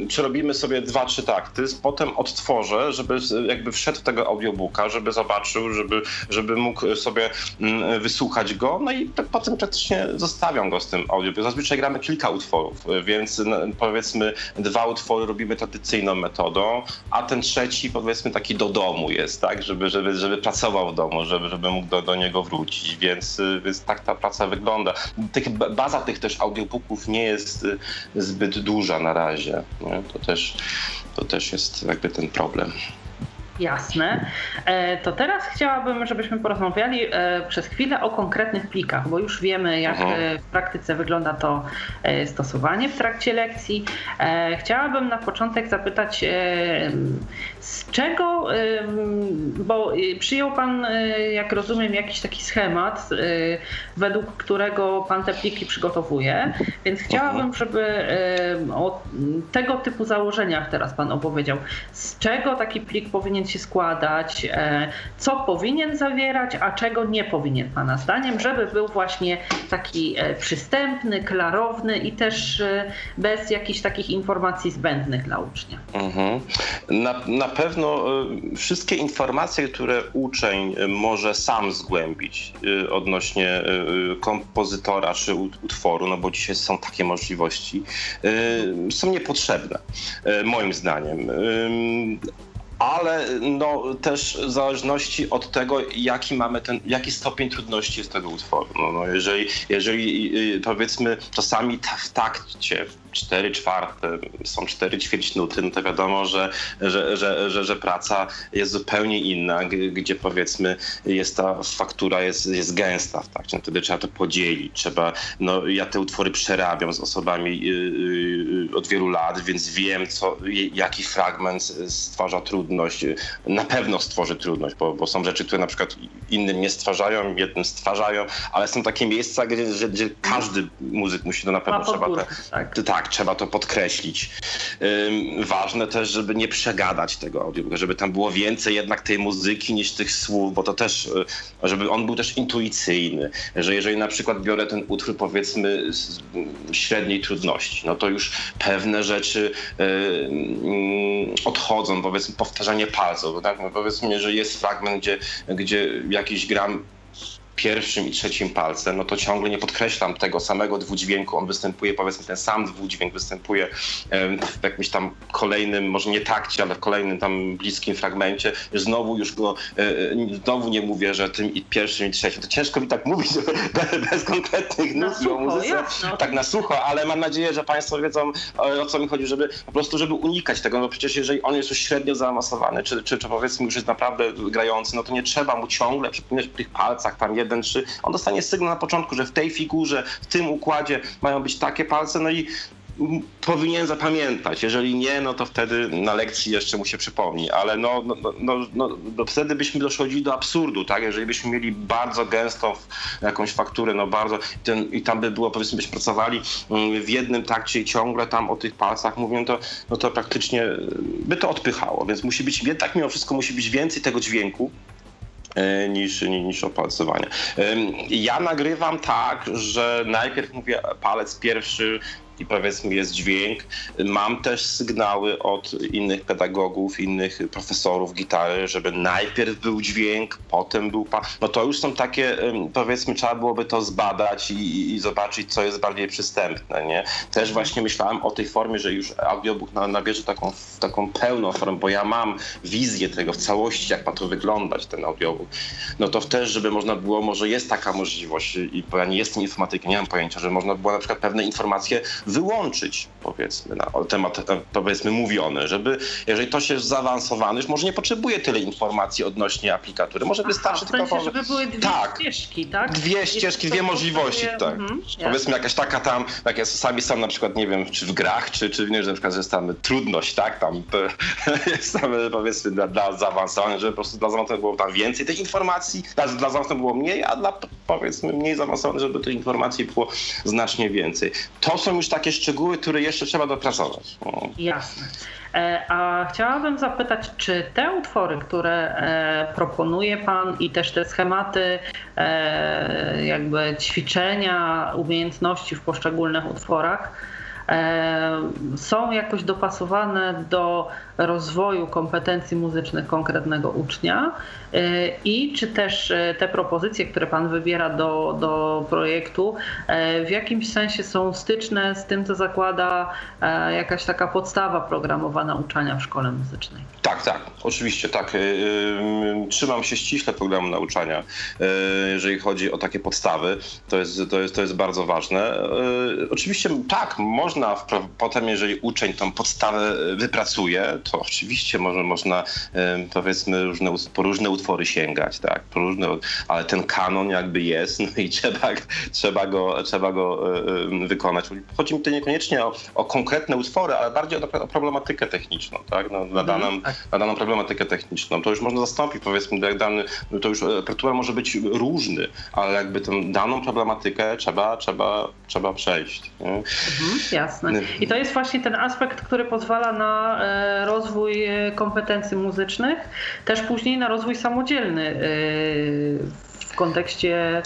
przerobimy sobie dwa, trzy takty, potem odtworzę, żeby jakby wszedł w tego audiobooka, żeby zobaczył, żeby, żeby mógł sobie mm, wysłuchać go, no i potem praktycznie zostawiam go z tym audiobookiem. Zazwyczaj gramy kilka utworów, więc no, powiedzmy dwa utwory robimy tradycyjną metodą, a ten trzeci powiedzmy taki do domu jest, tak, żeby, żeby, żeby pracował w domu, żeby, żeby mógł do, do niego wrócić, więc, więc tak ta praca wygląda. Tych, baza tych też audiobooków nie jest y, zbyt duża na razie, nie? To, też, to też jest jakby ten problem. Jasne. E, to teraz chciałabym, żebyśmy porozmawiali e, przez chwilę o konkretnych plikach, bo już wiemy, jak mhm. e, w praktyce wygląda to stosowanie w trakcie lekcji. Chciałabym na początek zapytać, z czego, bo przyjął Pan, jak rozumiem, jakiś taki schemat, według którego Pan te pliki przygotowuje, więc chciałabym, mhm. żeby o tego typu założeniach teraz Pan opowiedział. Z czego taki plik powinien się składać, e, co powinien zawierać, a czego nie powinien Pana zdaniem, żeby był właśnie taki e, przystępny, klarowny i też e, bez jakichś takich informacji zbędnych dla ucznia. Mhm. Na, na pewno wszystkie informacje, które uczeń może sam zgłębić odnośnie kompozytora czy utworu, no bo dzisiaj są takie możliwości, są niepotrzebne, moim zdaniem ale no, też w zależności od tego, jaki mamy ten, jaki stopień trudności jest tego utworu. No, no jeżeli, jeżeli powiedzmy czasami w takcie 4 czwarte, są 4 nuty, no to wiadomo, że, że, że, że, że praca jest zupełnie inna, gdzie powiedzmy jest ta faktura jest, jest gęsta, tak? No wtedy trzeba to podzielić, trzeba, no ja te utwory przerabiam z osobami yy, yy, od wielu lat, więc wiem, co, jaki fragment stwarza trudność, na pewno stworzy trudność, bo, bo są rzeczy, które na przykład innym nie stwarzają, jednym stwarzają, ale są takie miejsca, gdzie, gdzie, gdzie każdy muzyk musi to na pewno trzeba te, tak. Tak trzeba to podkreślić. Ważne też, żeby nie przegadać tego audiobooka, żeby tam było więcej jednak tej muzyki niż tych słów, bo to też, e, żeby on był też intuicyjny, że jeżeli na przykład biorę ten utwór powiedzmy z średniej trudności, no to już pewne rzeczy odchodzą, powiedzmy powtarzanie palców, tak? No powiedzmy, że jest fragment, gdzie, gdzie jakiś gram pierwszym i trzecim palcem, no to ciągle nie podkreślam tego samego dwudźwięku. On występuje, powiedzmy, ten sam dwudźwięk występuje w jakimś tam kolejnym, może nie takcie, ale w kolejnym tam bliskim fragmencie. Znowu już go, e, e, znowu nie mówię, że tym i pierwszym i trzecim. To ciężko mi tak mówić bez, bez konkretnych nut o muzyce. Tak na sucho, ale mam nadzieję, że Państwo wiedzą o co mi chodzi, żeby po prostu, żeby unikać tego, no przecież jeżeli on jest już średnio zaawansowany, czy, czy, czy powiedzmy już jest naprawdę grający, no to nie trzeba mu ciągle przypominać w tych palcach tam jeden 1, 3, on dostanie sygnał na początku, że w tej figurze, w tym układzie mają być takie palce, no i powinien zapamiętać. Jeżeli nie, no to wtedy na lekcji jeszcze mu się przypomni, ale no, no, no, no, no wtedy byśmy doszli do absurdu, tak? Jeżeli byśmy mieli bardzo gęstą jakąś fakturę, no bardzo ten, i tam by było, powiedzmy, byśmy pracowali mm, w jednym takcie i ciągle tam o tych palcach mówią, to, no to praktycznie by to odpychało, więc musi być, tak mimo wszystko musi być więcej tego dźwięku, E, niż, niż opalcowanie. Ja nagrywam tak, że najpierw mówię palec pierwszy, i powiedzmy jest dźwięk. Mam też sygnały od innych pedagogów, innych profesorów gitary, żeby najpierw był dźwięk, potem był. No to już są takie, powiedzmy, trzeba byłoby to zbadać i, i zobaczyć, co jest bardziej przystępne, nie? Też właśnie myślałem o tej formie, że już audiobook nabierze taką, taką pełną formę, bo ja mam wizję tego w całości, jak ma to wyglądać, ten audiobook. No to też, żeby można było, może jest taka możliwość, i bo ja nie jestem informatykiem, nie mam pojęcia, że można było na przykład pewne informacje wyłączyć, powiedzmy, na temat, e, powiedzmy, mówiony, żeby, jeżeli to się zaawansowany, już może nie potrzebuje tyle informacji odnośnie aplikatury, może Aha, wystarczy w sensie, tylko... żeby były dwie tak, ścieżki, tak? Dwie ścieżki, dwie możliwości, sobie- tak. Mhm, Powiedzmy jakaś taka tam, jak ja czasami są na przykład, nie wiem, czy w grach, czy, czy nie, że na przykład jest tam trudność, tak, tam jest tam e, powiedzmy dla, dla zaawansowanych, żeby po prostu dla zaawansowanych było tam więcej tych informacji, dla, dla zaawansowanych było mniej, a dla powiedzmy mniej zaawansowanych, żeby tych informacji było znacznie więcej. To są już takie szczegóły, które jeszcze trzeba dopracować. Jasne. E, A chciałabym zapytać, czy te utwory, które e, proponuje Pan i też te schematy, e, jakby ćwiczenia, umiejętności w poszczególnych utworach, są jakoś dopasowane do rozwoju kompetencji muzycznych konkretnego ucznia e, i czy też e, te propozycje, które Pan wybiera do, do projektu, e, w jakimś sensie są styczne z tym, co zakłada jakaś taka podstawa programowa nauczania w szkole muzycznej. Tak, tak, oczywiście, tak. Trzymam się ściśle programu nauczania, jeżeli chodzi o takie podstawy. To jest, to jest, to jest bardzo ważne. Oczywiście tak, można wpra- potem, jeżeli uczeń tą podstawę wypracuje, to oczywiście może, można yy, powiedzmy różne, po różne utwory sięgać, tak, po różne, ale ten kanon jakby jest no i trzeba, trzeba go, trzeba go yy, wykonać. Chodzi mi tutaj niekoniecznie o, o konkretne utwory, ale bardziej o, o problematykę techniczną, tak, no, na daną, tak. na daną problematykę techniczną. To już można zastąpić, powiedzmy, jak dany, to już repertuar może być różny, ale jakby tę daną problematykę trzeba, trzeba, trzeba przejść. Nie? Mhm, jasne. I to jest właśnie ten aspekt, który pozwala na e, rozwój e, kompetencji muzycznych, też później na rozwój samodzielny. e, W kontekście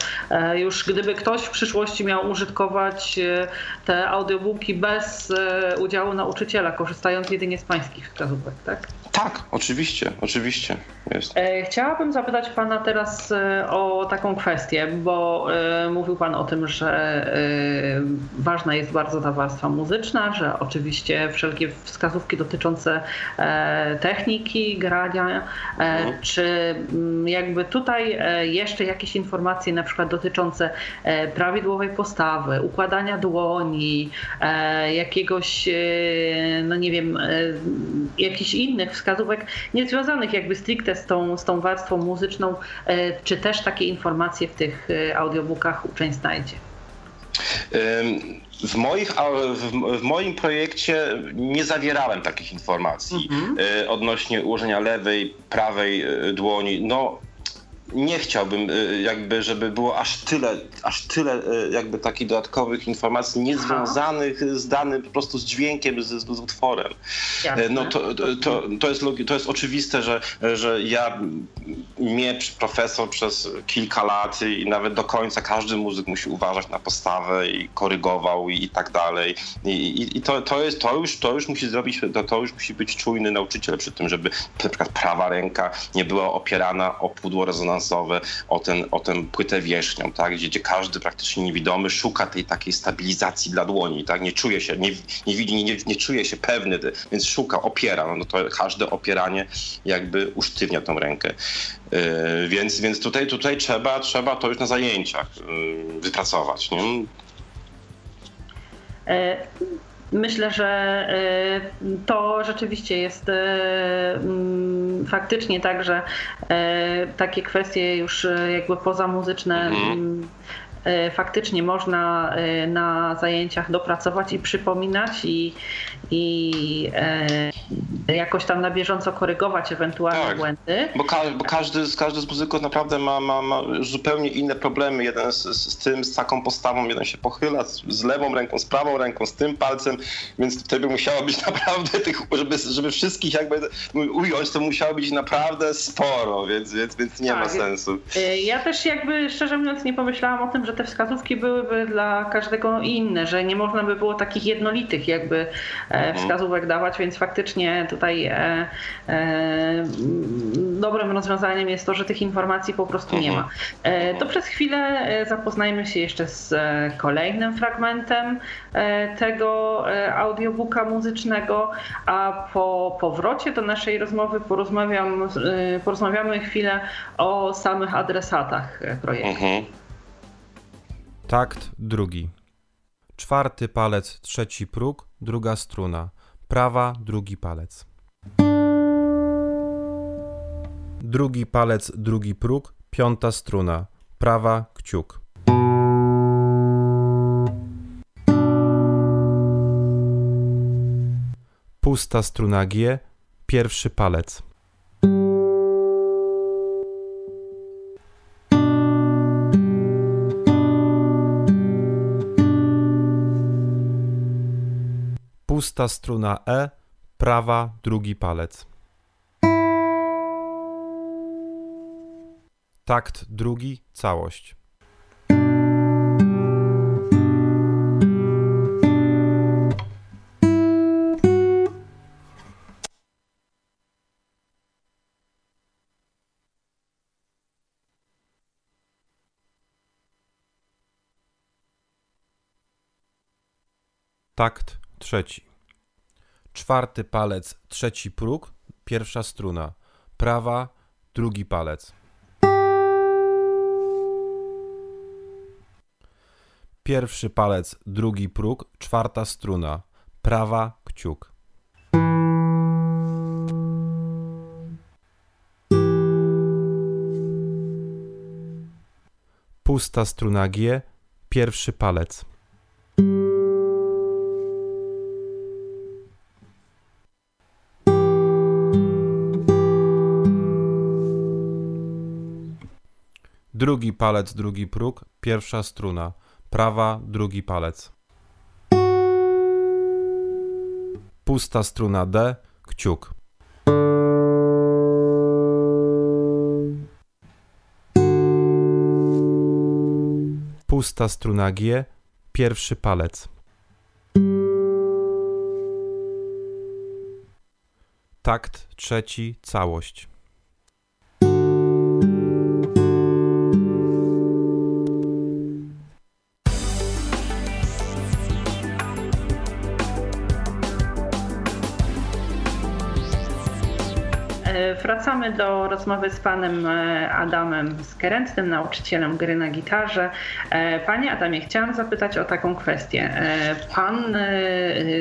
już gdyby ktoś w przyszłości miał użytkować te audiobooki bez udziału nauczyciela, korzystając jedynie z pańskich wskazówek, tak? Tak, oczywiście, oczywiście jest. E, Chciałabym zapytać Pana teraz e, o taką kwestię, bo e, mówił Pan o tym, że ważna jest bardzo ta warstwa muzyczna, że oczywiście wszelkie wskazówki dotyczące techniki, grania, Mhm. czy mm, jakby tutaj jeszcze jakieś informacje na przykład dotyczące prawidłowej postawy, układania dłoni, jakiegoś, no nie wiem, jakichś innych wskazówek, nie związanych jakby stricte z tą, z tą warstwą muzyczną, e, czy też takie informacje w tych e, audiobookach uczeń znajdzie? W, moich, w, moim projekcie nie zawierałem takich informacji Mhm. y, odnośnie ułożenia lewej, prawej dłoni. No, nie chciałbym y, jakby, żeby było aż tyle, aż tyle y, jakby takich dodatkowych informacji niezwiązanych z danym, po prostu z dźwiękiem, z, z, utworem. Jasne. No to, to, to, jest, logi- to jest oczywiste, że, że ja, mnie profesor przez kilka lat i nawet do końca każdy muzyk musi uważać na postawę i korygował i, i tak dalej. I, i, i to, to, jest, to, już, to już musi zrobić, to, to już musi być czujny nauczyciel przy tym, żeby na przykład prawa ręka nie była opierana o pudło o, ten, o tę płytę wierzchnią, tak? gdzie, gdzie każdy praktycznie niewidomy szuka tej takiej stabilizacji dla dłoni, tak? nie czuje się, nie, nie widzi, nie, nie czuje się pewny, więc szuka, opiera. No to każde opieranie jakby usztywnia tą rękę. Yy, więc, więc tutaj, tutaj trzeba, trzeba to już na zajęciach yy, wypracować. Nie? E, Myślę, że e, to rzeczywiście jest e, mm, faktycznie tak, że e, takie kwestie już jakby pozamuzyczne Mhm. mm, faktycznie można e, na zajęciach dopracować i przypominać i, i e, jakoś tam na bieżąco korygować ewentualne Tak. błędy. Bo, ka- bo każdy, z- każdy z muzyków naprawdę ma, ma, ma zupełnie inne problemy. Jeden z, z, tym, z taką postawą, jeden się pochyla z, z lewą ręką, z prawą ręką, z tym palcem, więc tutaj by musiało być naprawdę tych, żeby, żeby wszystkich jakby ująć, to musiało być naprawdę sporo, więc, więc, więc nie ma Tak. sensu. Y, Ja też jakby szczerze mówiąc nie pomyślałam o tym, że te wskazówki byłyby dla każdego inne, że nie można by było takich jednolitych jakby mhm. wskazówek dawać, więc faktycznie tutaj e, e, dobrym rozwiązaniem jest to, że tych informacji po prostu nie ma. E, to przez chwilę zapoznajmy się jeszcze z kolejnym fragmentem tego audiobooka muzycznego, a po powrocie do naszej rozmowy porozmawiam, porozmawiamy chwilę o samych adresatach projektu. Mhm. Takt drugi. Czwarty palec, trzeci próg, druga struna. Prawa, drugi palec. Drugi palec, drugi próg, piąta struna. Prawa, kciuk. Pusta struna G, pierwszy palec. Pusta struna E, prawa, drugi palec. Takt drugi, całość. Takt trzeci. Czwarty palec, trzeci próg, pierwsza struna. Prawa, drugi palec. Pierwszy palec, drugi próg, czwarta struna. Prawa, kciuk. Pusta struna G, pierwszy palec. Drugi palec, drugi próg, pierwsza struna. Prawa, drugi palec. Pusta struna D, kciuk. Pusta struna G, pierwszy palec. Takt trzeci, całość. Rozmowy z panem e, Adamem Skerentnym, nauczycielem gry na gitarze. E, panie Adamie, chciałam zapytać o taką kwestię. E, pan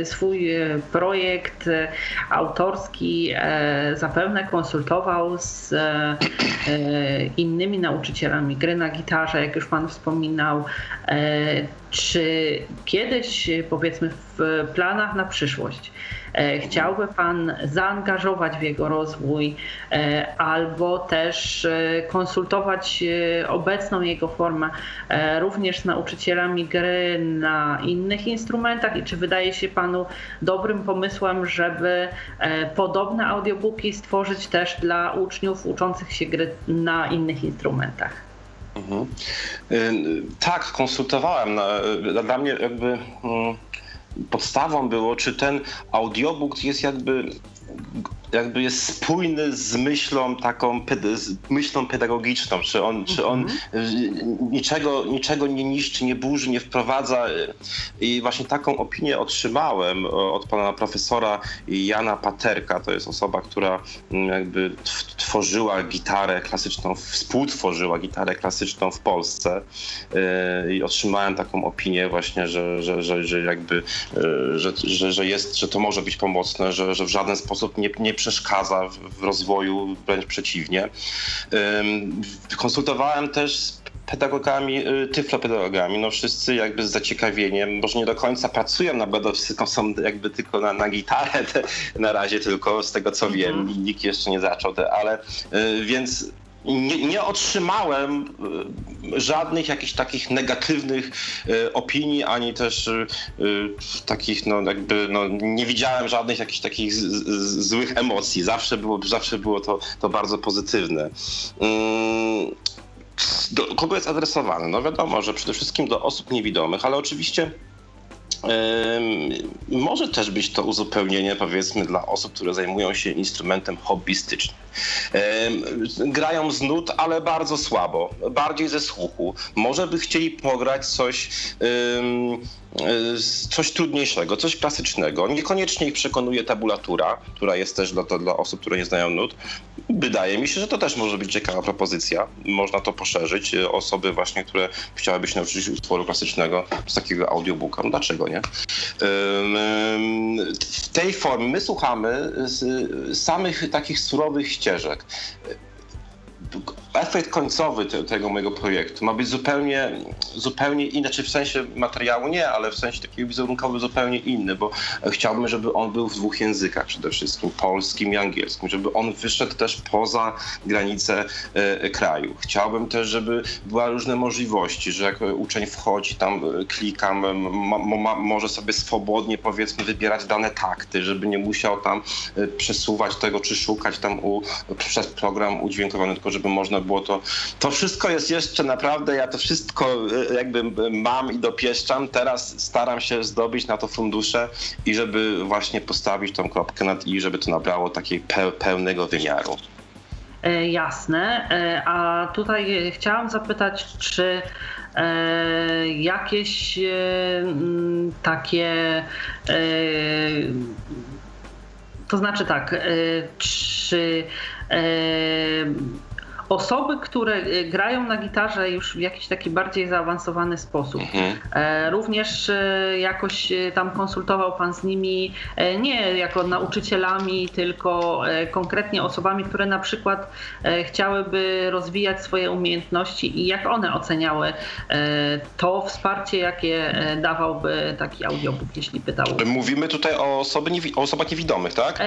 swój projekt autorski zapewne konsultował z innymi nauczycielami gry na gitarze, jak już pan wspominał. Czy kiedyś, powiedzmy, w planach na przyszłość, E, chciałby Pan zaangażować w jego rozwój e, albo też e, konsultować obecną jego formę również z nauczycielami gry na innych instrumentach i czy wydaje się Panu dobrym pomysłem, żeby podobne audiobooki stworzyć też dla uczniów uczących się gry na innych instrumentach? Mhm. Tak, konsultowałem. Dla mnie jakby mm, podstawą było, czy ten audiobook jest jakby jakby jest spójny z myślą taką, z myślą pedagogiczną, czy on, czy on mhm. niczego, niczego nie niszczy, nie burzy, nie wprowadza i właśnie taką opinię otrzymałem od pana profesora Jana Paterka, to jest osoba, która mm, jakby tworzyła gitarę klasyczną, współtworzyła gitarę klasyczną w Polsce y, i otrzymałem taką opinię właśnie, że, że, że, że jakby, y, że, że, że jest, że to może być pomocne, że, że w żaden sposób nie, nie przeszkadza w, rozwoju, wręcz przeciwnie. Konsultowałem też z pedagogami, y, tyflopedagogami, no wszyscy jakby z zaciekawieniem, może nie do końca pracują na tylko są jakby tylko na, na gitarę te, na razie tylko, z tego co wiem, mhm. nikt jeszcze nie zaczął, te, ale y, więc nie, nie, otrzymałem e, żadnych jakichś takich negatywnych e, opinii, ani też e, takich, no jakby, no, nie widziałem żadnych jakichś takich z, z, złych emocji. Zawsze było, zawsze było to, to bardzo pozytywne. Mm, do kogo jest adresowany? No wiadomo, że przede wszystkim do osób niewidomych, ale oczywiście może też być to uzupełnienie, powiedzmy, dla osób, które zajmują się instrumentem hobbystycznie. Grają z nut, ale bardzo słabo, bardziej ze słuchu. Może by chcieli pograć coś coś trudniejszego, coś klasycznego. Niekoniecznie ich przekonuje tabulatura, która jest też dla, to, dla osób, które nie znają nut. Wydaje mi się, że to też może być ciekawa propozycja. Można to poszerzyć. Osoby właśnie, które chciałyby się nauczyć utworu klasycznego z takiego audiobooka. No dlaczego nie? W tej formie my słuchamy samych takich surowych ścieżek efekt końcowy te, tego mojego projektu ma być zupełnie, zupełnie inaczej, w sensie materiału nie, ale w sensie takiego wizerunkowy zupełnie inny, bo chciałbym, żeby on był w dwóch językach przede wszystkim, polskim i angielskim, żeby on wyszedł też poza granice e, kraju. Chciałbym też, żeby były różne możliwości, że jak uczeń wchodzi, tam e, klikam, ma, ma, może sobie swobodnie powiedzmy wybierać dane takty, żeby nie musiał tam e, przesuwać tego, czy szukać tam u, przez program udźwiękowany, tylko żeby można było to. To wszystko jest jeszcze naprawdę, ja to wszystko e, jakby mam i dopieszczam. Teraz staram się zdobyć na to fundusze i żeby właśnie postawić tą kropkę nad i, żeby to nabrało takiej pełnego wymiaru. E, jasne. E, a tutaj chciałam zapytać, czy jakieś takie. To znaczy tak, czy osoby, które y, grają na gitarze już w jakiś taki bardziej zaawansowany sposób. Mhm. E, również e, jakoś e, tam konsultował Pan z nimi nie jako nauczycielami, tylko konkretnie osobami, które na przykład chciałyby rozwijać swoje umiejętności i jak one oceniały to wsparcie, jakie dawałby taki audiobook, jeśli pytał. Mówimy tutaj o, osoby o osobach niewidomych, tak?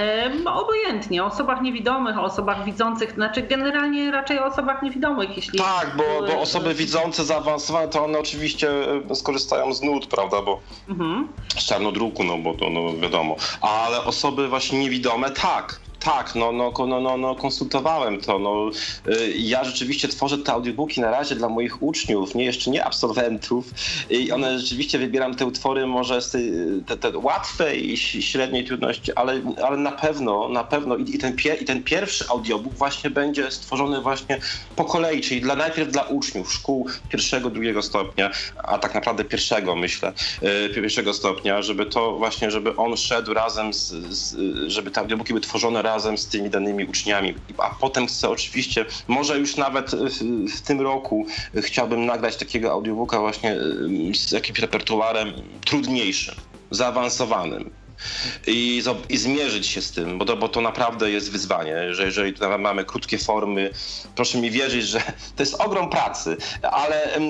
Obojętnie, o osobach niewidomych, o osobach widzących, znaczy generalnie raczej raczej o osobach niewidomych, jeśli... Tak, bo, bo osoby widzące, zaawansowane, to one oczywiście e, skorzystają z nut, prawda, bo mhm. z czarnodruku, no bo to no, wiadomo. Ale osoby właśnie niewidome, tak, tak, no, no, no, no, no konsultowałem to. No, y, ja rzeczywiście tworzę te audiobooki na razie dla moich uczniów, nie jeszcze nie absolwentów i one rzeczywiście wybieram te utwory może z tej, te, te łatwe i średniej trudności, ale, ale na pewno, na pewno i, i, ten pier, i ten pierwszy audiobook właśnie będzie stworzony właśnie po kolei, czyli dla, najpierw dla uczniów szkół pierwszego, drugiego stopnia, a tak naprawdę pierwszego myślę, y, pierwszego stopnia, żeby to właśnie, żeby on szedł razem z, z żeby te audiobooki były tworzone razem razem z tymi danymi uczniami. A potem chcę oczywiście, może już nawet w, w tym roku chciałbym nagrać takiego audiobooka właśnie z jakimś repertuarem trudniejszym, zaawansowanym i, i zmierzyć się z tym, bo to, bo to naprawdę jest wyzwanie, że jeżeli mamy krótkie formy, proszę mi wierzyć, że to jest ogrom pracy, ale e,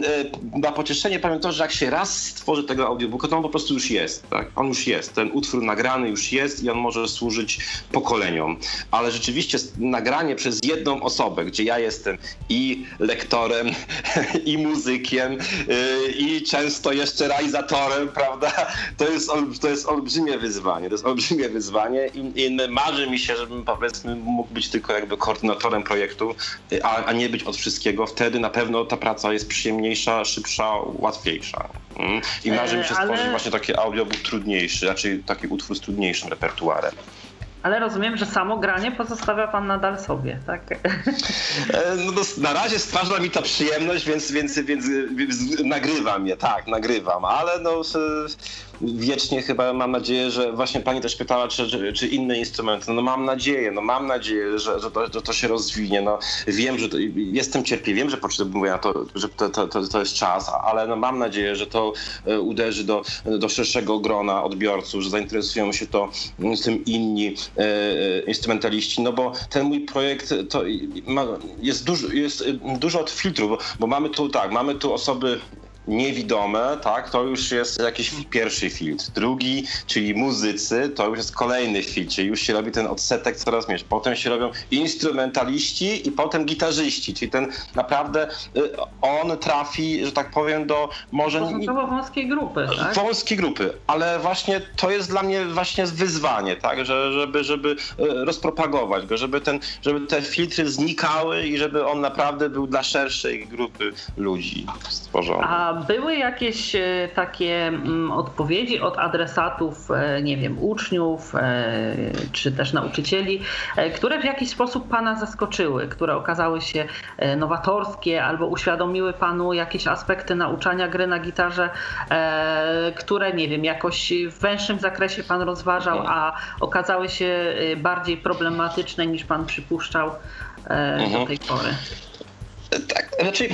na pocieszenie powiem to, że jak się raz stworzy tego audiobooka, to on po prostu już jest, tak? On już jest, ten utwór nagrany już jest i on może służyć pokoleniom, ale rzeczywiście nagranie przez jedną osobę, gdzie ja jestem i lektorem, i muzykiem, e, i często jeszcze realizatorem, prawda? To jest, to jest olbrzymie wyzwanie wyzwanie, to jest olbrzymie wyzwanie i, i marzy mi się, żebym powiedzmy mógł być tylko jakby koordynatorem projektu, a, a nie być od wszystkiego. Wtedy na pewno ta praca jest przyjemniejsza, szybsza, łatwiejsza. Mm. I marzy mi się stworzyć Ale... właśnie taki audiobook trudniejszy, raczej taki utwór z trudniejszym repertuarem. Ale rozumiem, że samo granie pozostawia pan nadal sobie, tak? E, no na razie stwarza mi ta przyjemność, więc, więc, więc, więc nagrywam je, tak, nagrywam, ale no wiecznie chyba mam nadzieję, że właśnie pani też pytała, czy, czy inne instrumenty. No mam nadzieję, no mam nadzieję, że, że, to, że to się rozwinie. No wiem, że to, jestem cierpliwy, wiem, że potrzebuję na to, że to, to, to, jest czas, ale no mam nadzieję, że to e, uderzy do, do szerszego grona odbiorców, że zainteresują się to mm, tym inni e, e, instrumentaliści, no bo ten mój projekt to ma, jest, dużo, jest dużo od filtrów, bo, bo mamy tu tak, mamy tu osoby niewidome, tak, to już jest jakiś pierwszy filtr. Drugi, czyli muzycy, to już jest kolejny filtr, czyli już się robi ten odsetek coraz mniejszy. Potem się robią instrumentaliści i potem gitarzyści, czyli ten naprawdę y, on trafi, że tak powiem, do może... Stosunkowo wąskiej grupy, tak? Wąskiej grupy, ale właśnie to jest dla mnie właśnie wyzwanie, tak, że, żeby, żeby y, rozpropagować go, żeby, ten, żeby te filtry znikały i żeby on naprawdę był dla szerszej grupy ludzi stworzony. A były jakieś e, takie mm, odpowiedzi od adresatów, e, nie wiem, uczniów e, czy też nauczycieli, które w jakiś sposób Pana zaskoczyły, które okazały się nowatorskie albo uświadomiły Panu jakieś aspekty nauczania gry na gitarze, które, nie wiem, jakoś w węższym zakresie Pan rozważał, a okazały się bardziej problematyczne niż Pan przypuszczał do mhm. tej pory? Tak, znaczy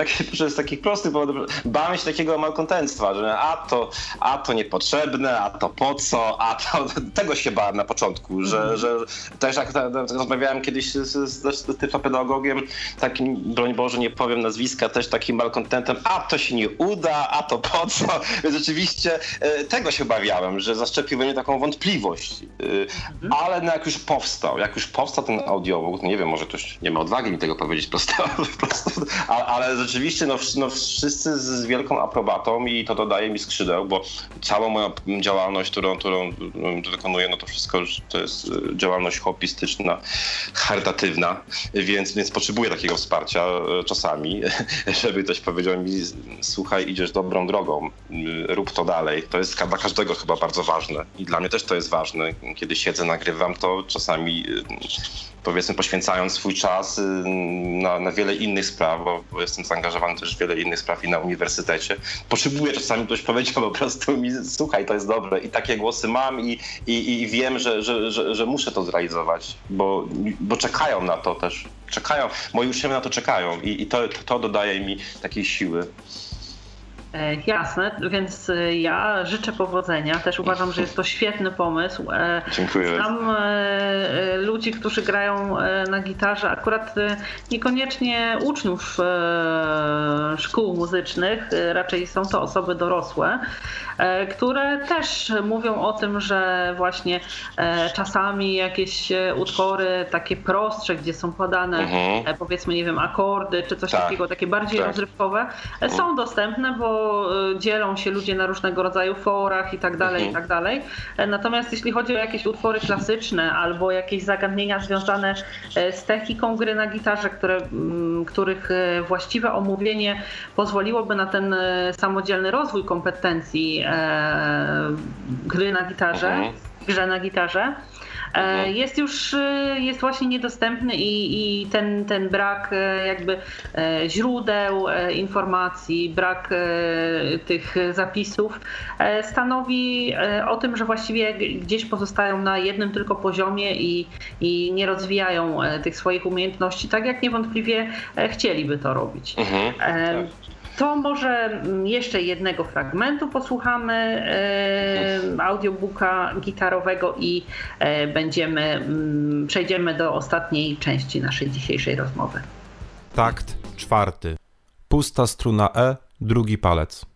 tak, z takich prostych powodów, bałem się takiego malkontentstwa, że a to, a to niepotrzebne, a to po co, a to, tego się bałem na początku, że, mm. że też jak rozmawiałem kiedyś z, z, z typopedagogiem, takim, broń Boże, nie powiem nazwiska, też takim malkontentem, a to się nie uda, a to po co, więc rzeczywiście e, tego się obawiałem, że zaszczepił we mnie taką wątpliwość, mm. ale no jak już powstał, jak już powstał ten audiobook, nie wiem, może ktoś nie ma odwagi mi tego powiedzieć prosto, prosto ale rzeczywiście no, no, wszyscy z wielką aprobatą i to dodaje mi skrzydeł, bo całą moją działalność, którą, którą wykonuję, no to wszystko to jest y, działalność hobbystyczna, charytatywna, więc, więc potrzebuję takiego wsparcia y, czasami, żeby ktoś powiedział mi, słuchaj, idziesz dobrą drogą, y, rób to dalej. To jest dla każdego chyba bardzo ważne i dla mnie też to jest ważne. Kiedy siedzę, nagrywam, to czasami powiedzmy poświęcając swój czas na, na wiele innych spraw, bo, jestem zaangażowany też w wiele innych spraw i na uniwersytecie. Potrzebuję czasami ktoś powiedział po prostu mi, słuchaj, to jest dobre i takie głosy mam i, i, i wiem, że, że, że, że muszę to zrealizować, bo, bo czekają na to też. Czekają, moi uczniowie na to czekają i, i to, to dodaje mi takiej siły. E, jasne, więc e, ja życzę powodzenia. Też uważam, że jest to świetny pomysł. E, Dziękuję. Znam ludzi, którzy grają na gitarze, akurat niekoniecznie uczniów szkół muzycznych, raczej są to osoby dorosłe, które też mówią o tym, że właśnie czasami jakieś utwory takie prostsze, gdzie są podane mhm. powiedzmy, nie wiem, akordy czy coś tak. takiego, takie bardziej tak. rozrywkowe, są dostępne, bo Y, dzielą się ludzie na różnego rodzaju forach i tak dalej, i mhm. tak dalej. E, natomiast jeśli chodzi o jakieś utwory klasyczne albo jakieś zagadnienia związane e, z techniką gry na gitarze, które, których e, właściwe omówienie pozwoliłoby na ten samodzielny rozwój kompetencji gry na gitarze, mhm. grze na gitarze, E, mhm. jest już, e, jest właśnie niedostępny i, i ten, ten brak e, jakby źródeł informacji, brak tych zapisów stanowi o tym, że właściwie gdzieś pozostają na jednym tylko poziomie i, i nie rozwijają tych swoich umiejętności tak, jak niewątpliwie chcieliby to robić. Mhm, tak. To może mm, jeszcze jednego fragmentu posłuchamy e, audiobooka gitarowego i e, będziemy, mm, przejdziemy do ostatniej części naszej dzisiejszej rozmowy. Takt czwarty. Pusta struna E, drugi palec.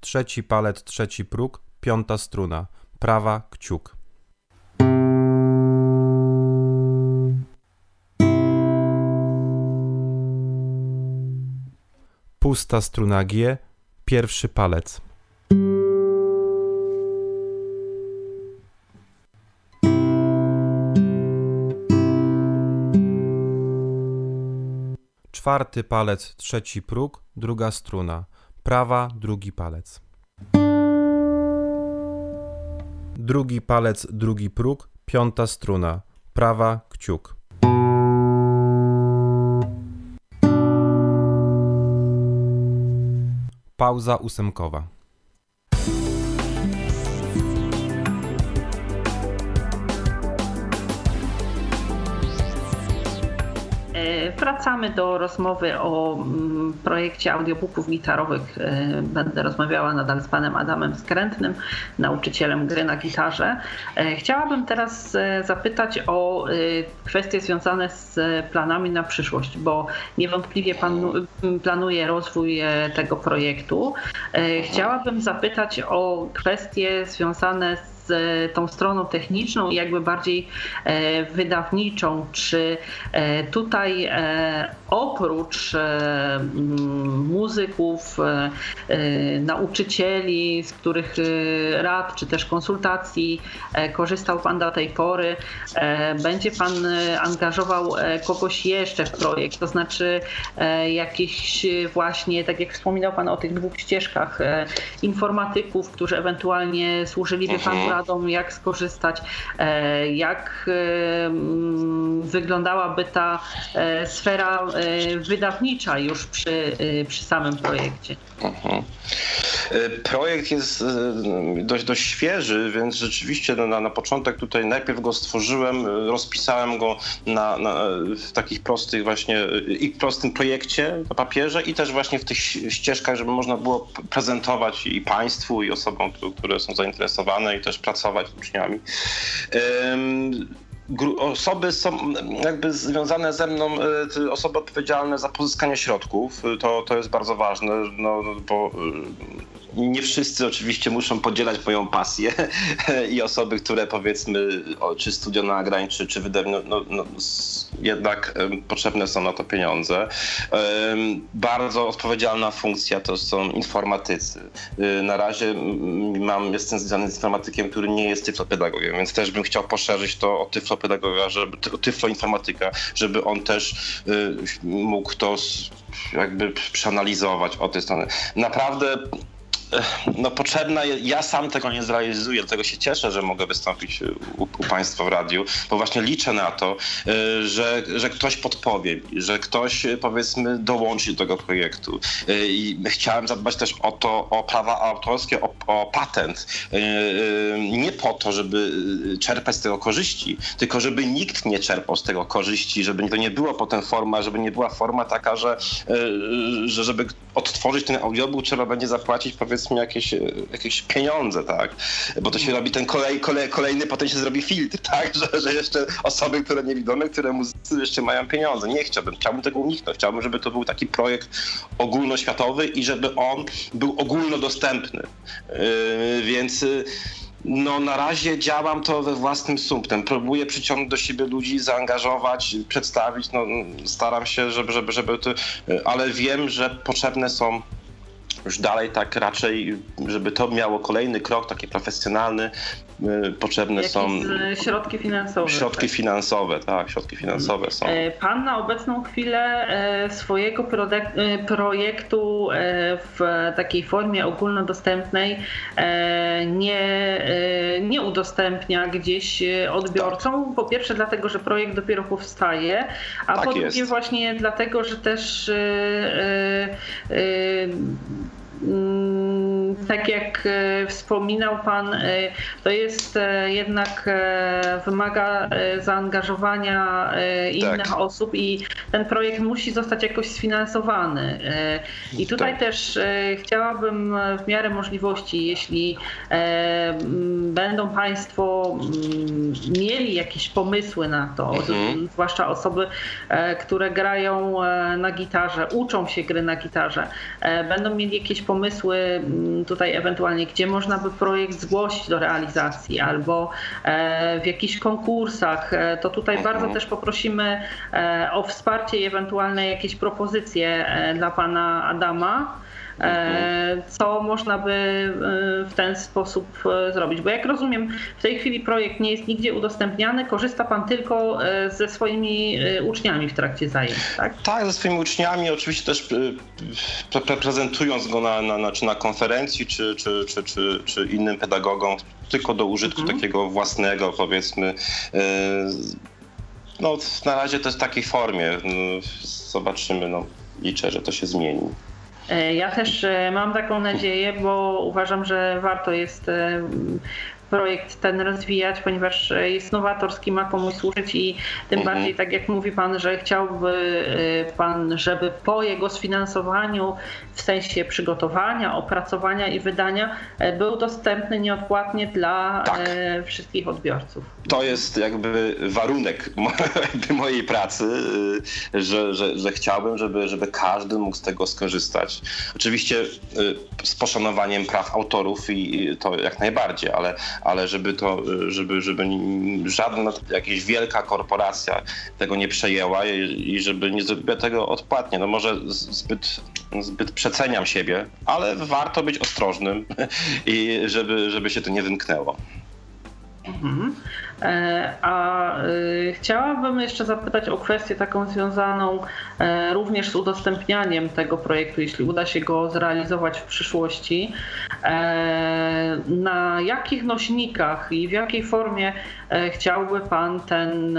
Trzeci palec, trzeci próg, piąta struna. Prawa kciuk. Pusta struna G, pierwszy palec. Czwarty palec, trzeci próg, druga struna. Prawa, drugi palec. Drugi palec, drugi próg, piąta struna. Prawa, kciuk. Pauza ósemkowa. Wracamy do rozmowy o mm, projekcie audiobooków gitarowych. E, będę rozmawiała nadal z panem Adamem Skrętnym, nauczycielem gry na gitarze. E, chciałabym teraz zapytać o kwestie związane z planami na przyszłość, bo niewątpliwie pan planuje rozwój tego projektu. Chciałabym zapytać o kwestie związane z z tą stroną techniczną i jakby bardziej e, wydawniczą, czy e, tutaj e, oprócz muzyków, nauczycieli, z których rad czy też konsultacji korzystał Pan do tej pory, będzie Pan angażował kogoś jeszcze w projekt, to znaczy jakiś właśnie, tak jak wspominał Pan o tych dwóch ścieżkach, informatyków, którzy ewentualnie służyliby Panu radą, jak skorzystać, e, jak e, mm, wyglądałaby ta e, sfera wydawnicza już przy, przy samym projekcie. Mhm. Projekt jest dość, dość świeży, więc rzeczywiście no, na, na początek tutaj najpierw go stworzyłem, rozpisałem go na, na, w takich prostych właśnie i prostym projekcie na papierze i też właśnie w tych ścieżkach, żeby można było prezentować i państwu, i osobom, które są zainteresowane i też pracować z uczniami osoby są jakby związane ze mną, e, osoby odpowiedzialne za pozyskanie środków, to, to jest bardzo ważne, no, bo nie wszyscy oczywiście muszą podzielać moją pasję i osoby, które powiedzmy, czy studio nagrań, czy, czy wydawnictwo, no, no, jednak potrzebne są na to pieniądze. Bardzo odpowiedzialna funkcja to są informatycy. Y, na razie mam, jestem związany z informatykiem, który nie jest tyflopedagogiem, więc też bym chciał poszerzyć to o tyflopedagoga, żeby, o tyfloinformatyka, żeby on też y, mógł to jakby przeanalizować o tej strony. Naprawdę no potrzebna, ja sam tego nie zrealizuję, dlatego się cieszę, że mogę wystąpić u, u Państwa w radiu, bo właśnie liczę na to, y, że, że ktoś podpowie, że ktoś powiedzmy dołączy do tego projektu. Y, I chciałem zadbać też o to, o prawa autorskie, o, o patent. Y, nie po to, żeby czerpać z tego korzyści, tylko żeby nikt nie czerpał z tego korzyści, żeby to nie była potem forma, żeby nie była forma taka, że, że żeby odtworzyć ten audiobook trzeba będzie zapłacić powiedzmy powiedzmy jakieś, e, jakieś pieniądze, tak? Bo to się robi ten kolej, kolej, kolejny, potem się zrobi filtr, tak? Że, że jeszcze osoby, które niewidome, które muzycy jeszcze mają pieniądze. Nie chciałbym, chciałbym tego uniknąć. Chciałbym, żeby to był taki projekt ogólnoświatowy i żeby on był ogólnodostępny. Yy, więc no na razie działam to we własnym sumptem. Próbuję przyciągnąć do siebie ludzi, zaangażować, przedstawić. No, staram się, żeby, żeby, żeby to, ale wiem, że potrzebne są już dalej tak raczej, żeby to miało kolejny krok taki profesjonalny, y, potrzebne Jakieś są środki finansowe. Środki tak. finansowe, tak, środki finansowe są. E, pan na obecną chwilę e, swojego e, projektu w takiej formie ogólnodostępnej nie, nie udostępnia gdzieś odbiorcom. Tak. Po pierwsze dlatego, że projekt dopiero powstaje, a tak po drugie właśnie dlatego, że też tak jak e, wspominał Pan, e, to jest e, jednak wymaga zaangażowania innych tak. osób i ten projekt musi zostać jakoś sfinansowany. I tutaj tak. też chciałabym w miarę możliwości, jeśli będą Państwo mieli jakieś pomysły na to, mhm. zwłaszcza osoby, które grają na gitarze, uczą się gry na gitarze, będą mieli jakieś pomysły mm, tutaj ewentualnie, gdzie można by projekt zgłosić do realizacji albo e, w jakichś konkursach, e, to tutaj mhm. bardzo też poprosimy e, o wsparcie i ewentualne jakieś propozycje dla pana Adama. E, co można by e, w ten sposób e, zrobić. Bo jak rozumiem, w tej chwili projekt nie jest nigdzie udostępniany, korzysta Pan tylko ze swoimi uczniami w trakcie zajęć, tak? Tak, ze swoimi uczniami, oczywiście też prezentując go na, na, na czy na konferencji, czy, czy, czy, czy, czy innym pedagogom, tylko do użytku mhm. takiego własnego, powiedzmy. No, na razie to jest w takiej formie. Zobaczymy, no, liczę, że to się zmieni. E, ja też e, mam taką nadzieję, bo uważam, że warto jest e, projekt ten rozwijać, ponieważ jest nowatorski, ma komuś służyć i tym mhm. bardziej, tak jak mówi Pan, że chciałby Pan, żeby po jego sfinansowaniu w sensie przygotowania, opracowania i wydania był dostępny nieodpłatnie dla tak. wszystkich odbiorców. To jest jakby warunek mojej pracy, że, że, że chciałbym, żeby, żeby każdy mógł z tego skorzystać. Oczywiście z poszanowaniem praw autorów i to jak najbardziej, ale, ale żeby to, żeby, żeby żadna jakaś wielka korporacja tego nie przejęła i, i żeby nie zrobiła tego odpłatnie. No może zbyt, zbyt przeceniam siebie, ale warto być ostrożnym i żeby, żeby się to nie wymknęło. Mhm. E, a e, chciałabym jeszcze zapytać o kwestię taką związaną e, również z udostępnianiem tego projektu, jeśli uda się go zrealizować w przyszłości. Na jakich nośnikach i w jakiej formie chciałby Pan ten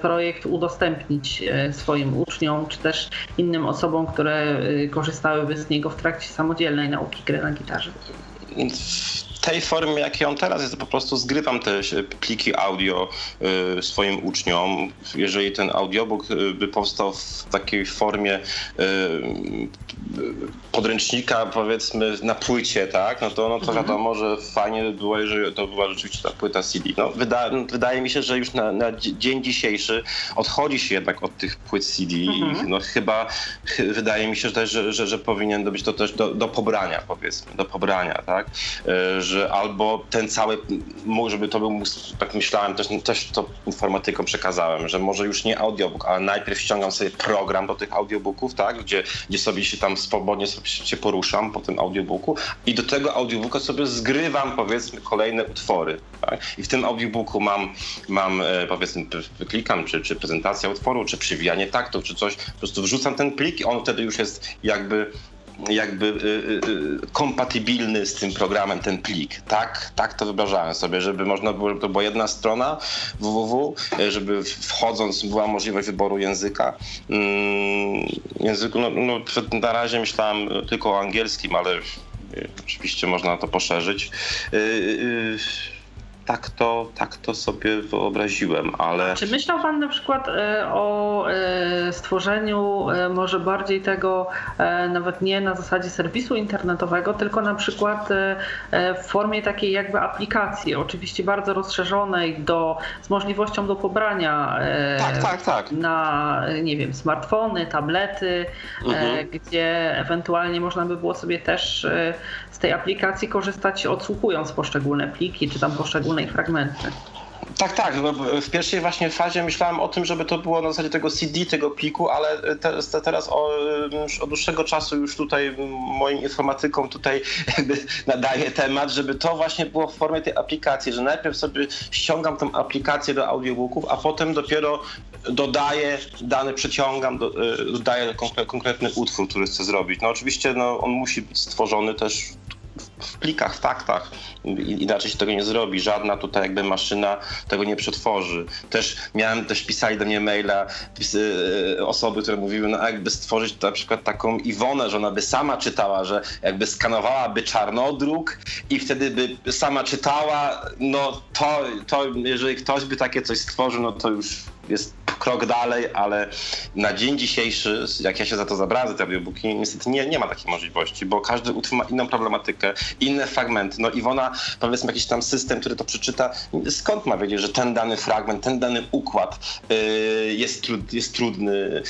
projekt udostępnić swoim uczniom, czy też innym osobom, które korzystałyby z niego w trakcie samodzielnej nauki gry na gitarze? Tej formie, jakiej on teraz jest, po prostu zgrywam te pliki audio y, swoim uczniom. Jeżeli ten audiobook y, by powstał w takiej formie y, podręcznika, powiedzmy, na płycie, tak, no to, no to mhm. wiadomo, że fajnie by było, jeżeli to była rzeczywiście ta płyta CD. No, wyda, wydaje mi się, że już na, na, dzień dzisiejszy odchodzi się jednak od tych płyt CD mhm. i no chyba wydaje mi się też, że, że, że powinien być to też do, do pobrania, powiedzmy, do pobrania, tak, że albo ten cały, żeby to był, tak myślałem, też, też to informatyką przekazałem, że może już nie audiobook, ale najpierw ściągam sobie program do tych audiobooków, tak, gdzie, gdzie sobie się tam swobodnie sobie się poruszam po tym audiobooku i do tego audiobooka sobie zgrywam powiedzmy kolejne utwory. Tak? I w tym audiobooku mam, mam e, powiedzmy, wyklikam, czy, czy prezentacja utworu, czy przywijanie taktów, czy coś, po prostu wrzucam ten plik i on wtedy już jest jakby jakby y, y, y, kompatybilny z tym programem ten plik. Tak, tak to wyobrażałem sobie, żeby można było, to była jedna strona www, żeby wchodząc była możliwość wyboru języka. Mm, języku, no, no na razie myślałem tylko o angielskim, ale oczywiście można to poszerzyć tak to, tak to sobie wyobraziłem, ale... Czy myślał Pan na przykład e, o e, stworzeniu e, może bardziej tego nawet nie na zasadzie serwisu internetowego, tylko na przykład w formie takiej jakby aplikacji, oczywiście bardzo rozszerzonej do, z możliwością do pobrania tak, tak, tak. na, nie wiem, smartfony, tablety, mhm. gdzie ewentualnie można by było sobie też z tej aplikacji korzystać odsłuchując poszczególne pliki, czy tam poszczególne fragmenty. Tak, tak. W pierwszej właśnie fazie myślałem o tym, żeby to było na zasadzie tego CD, tego pliku, ale te, teraz o, od dłuższego czasu już tutaj moim informatykom tutaj jakby nadaję temat, żeby to właśnie było w formie tej aplikacji, że najpierw sobie ściągam tą aplikację do audiobooków, a potem dopiero dodaję dane, przeciągam, do, y, dodaję konkretny utwór, który chcę zrobić. No oczywiście no, on musi być stworzony też w plikach, w taktach. Inaczej się tego nie zrobi. Żadna tutaj jakby maszyna tego nie przetworzy. Też miałem, też pisali do mnie maila e, osoby, które mówiły, no jakby stworzyć na przykład taką Iwonę, że ona by sama czytała, że jakby skanowałaby czarnodruk i wtedy by sama czytała, no to, to jeżeli ktoś by takie coś stworzył, no to już jest krok dalej, ale na dzień dzisiejszy, jak ja się za to zabrałem, za te audiobooki, niestety nie, nie ma takiej możliwości, bo każdy utwór ma inną problematykę, inne fragmenty. No Iwona, powiedzmy jakiś tam system, który to przeczyta, skąd ma wiedzieć, że ten dany fragment, ten dany układ yy, jest, trud, jest trudny,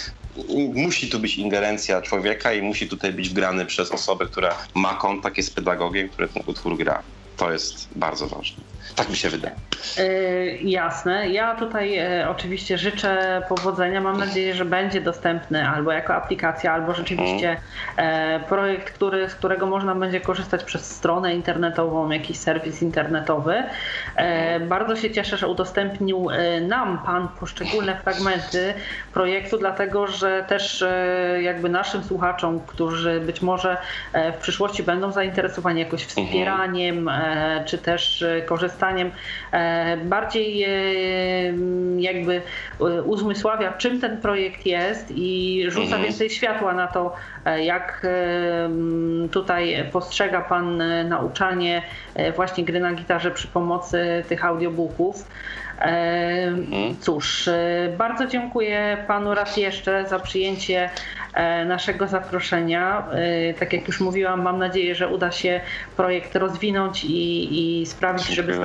musi tu być ingerencja człowieka i musi tutaj być grany przez osobę, która ma kontakt, jest pedagogiem, który ten utwór gra. To jest bardzo ważne. Tak mi się wydaje. Yy, jasne. Ja tutaj yy, oczywiście życzę powodzenia. Mam nadzieję, że będzie dostępny albo jako aplikacja, albo rzeczywiście yy, projekt, który, z którego można będzie korzystać przez stronę internetową, jakiś serwis internetowy. Bardzo się cieszę, że udostępnił nam Pan poszczególne fragmenty projektu, dlatego że też jakby naszym słuchaczom, którzy być może w przyszłości będą zainteresowani jakoś wspieraniem, czy też korzystaniem bardziej jakby uzmysławia, czym ten projekt jest i rzuca mhm. więcej światła na to, jak tutaj postrzega Pan nauczanie właśnie gry na gitarze przy pomocy tych audiobooków. Mhm. Cóż, bardzo dziękuję Panu raz jeszcze za przyjęcie e, naszego zaproszenia. E, tak jak już mówiłam, mam nadzieję, że uda się projekt rozwinąć i, i sprawić, żeby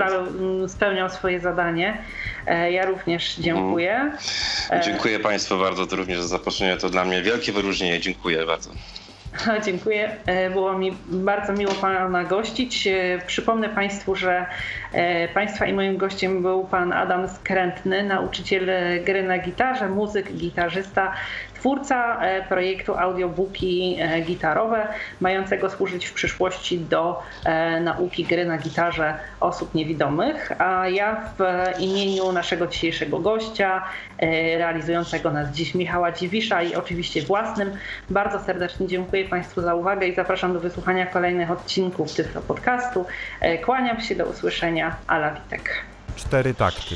spełniał swoje zadanie. E, ja również dziękuję. Mhm. Dziękuję Państwu bardzo również za zaproszenie. To dla mnie wielkie wyróżnienie. Dziękuję bardzo. Dziękuję. E, było mi bardzo miło Pana gościć. E, przypomnę Państwu, że e, Państwa i moim gościem był Pan Adam Skrętny, nauczyciel gry na gitarze, muzyk, gitarzysta, twórca e, projektu audiobooki e, gitarowe, mającego służyć w przyszłości do e, nauki gry na gitarze osób niewidomych. A ja w imieniu naszego dzisiejszego gościa, realizującego nas dziś Michała Dziwisza i oczywiście własnym, bardzo serdecznie dziękuję Państwu za uwagę i zapraszam do wysłuchania kolejnych odcinków Tyflo Podcastu. Kłaniam się, do usłyszenia. Ala Witek. Cztery takty.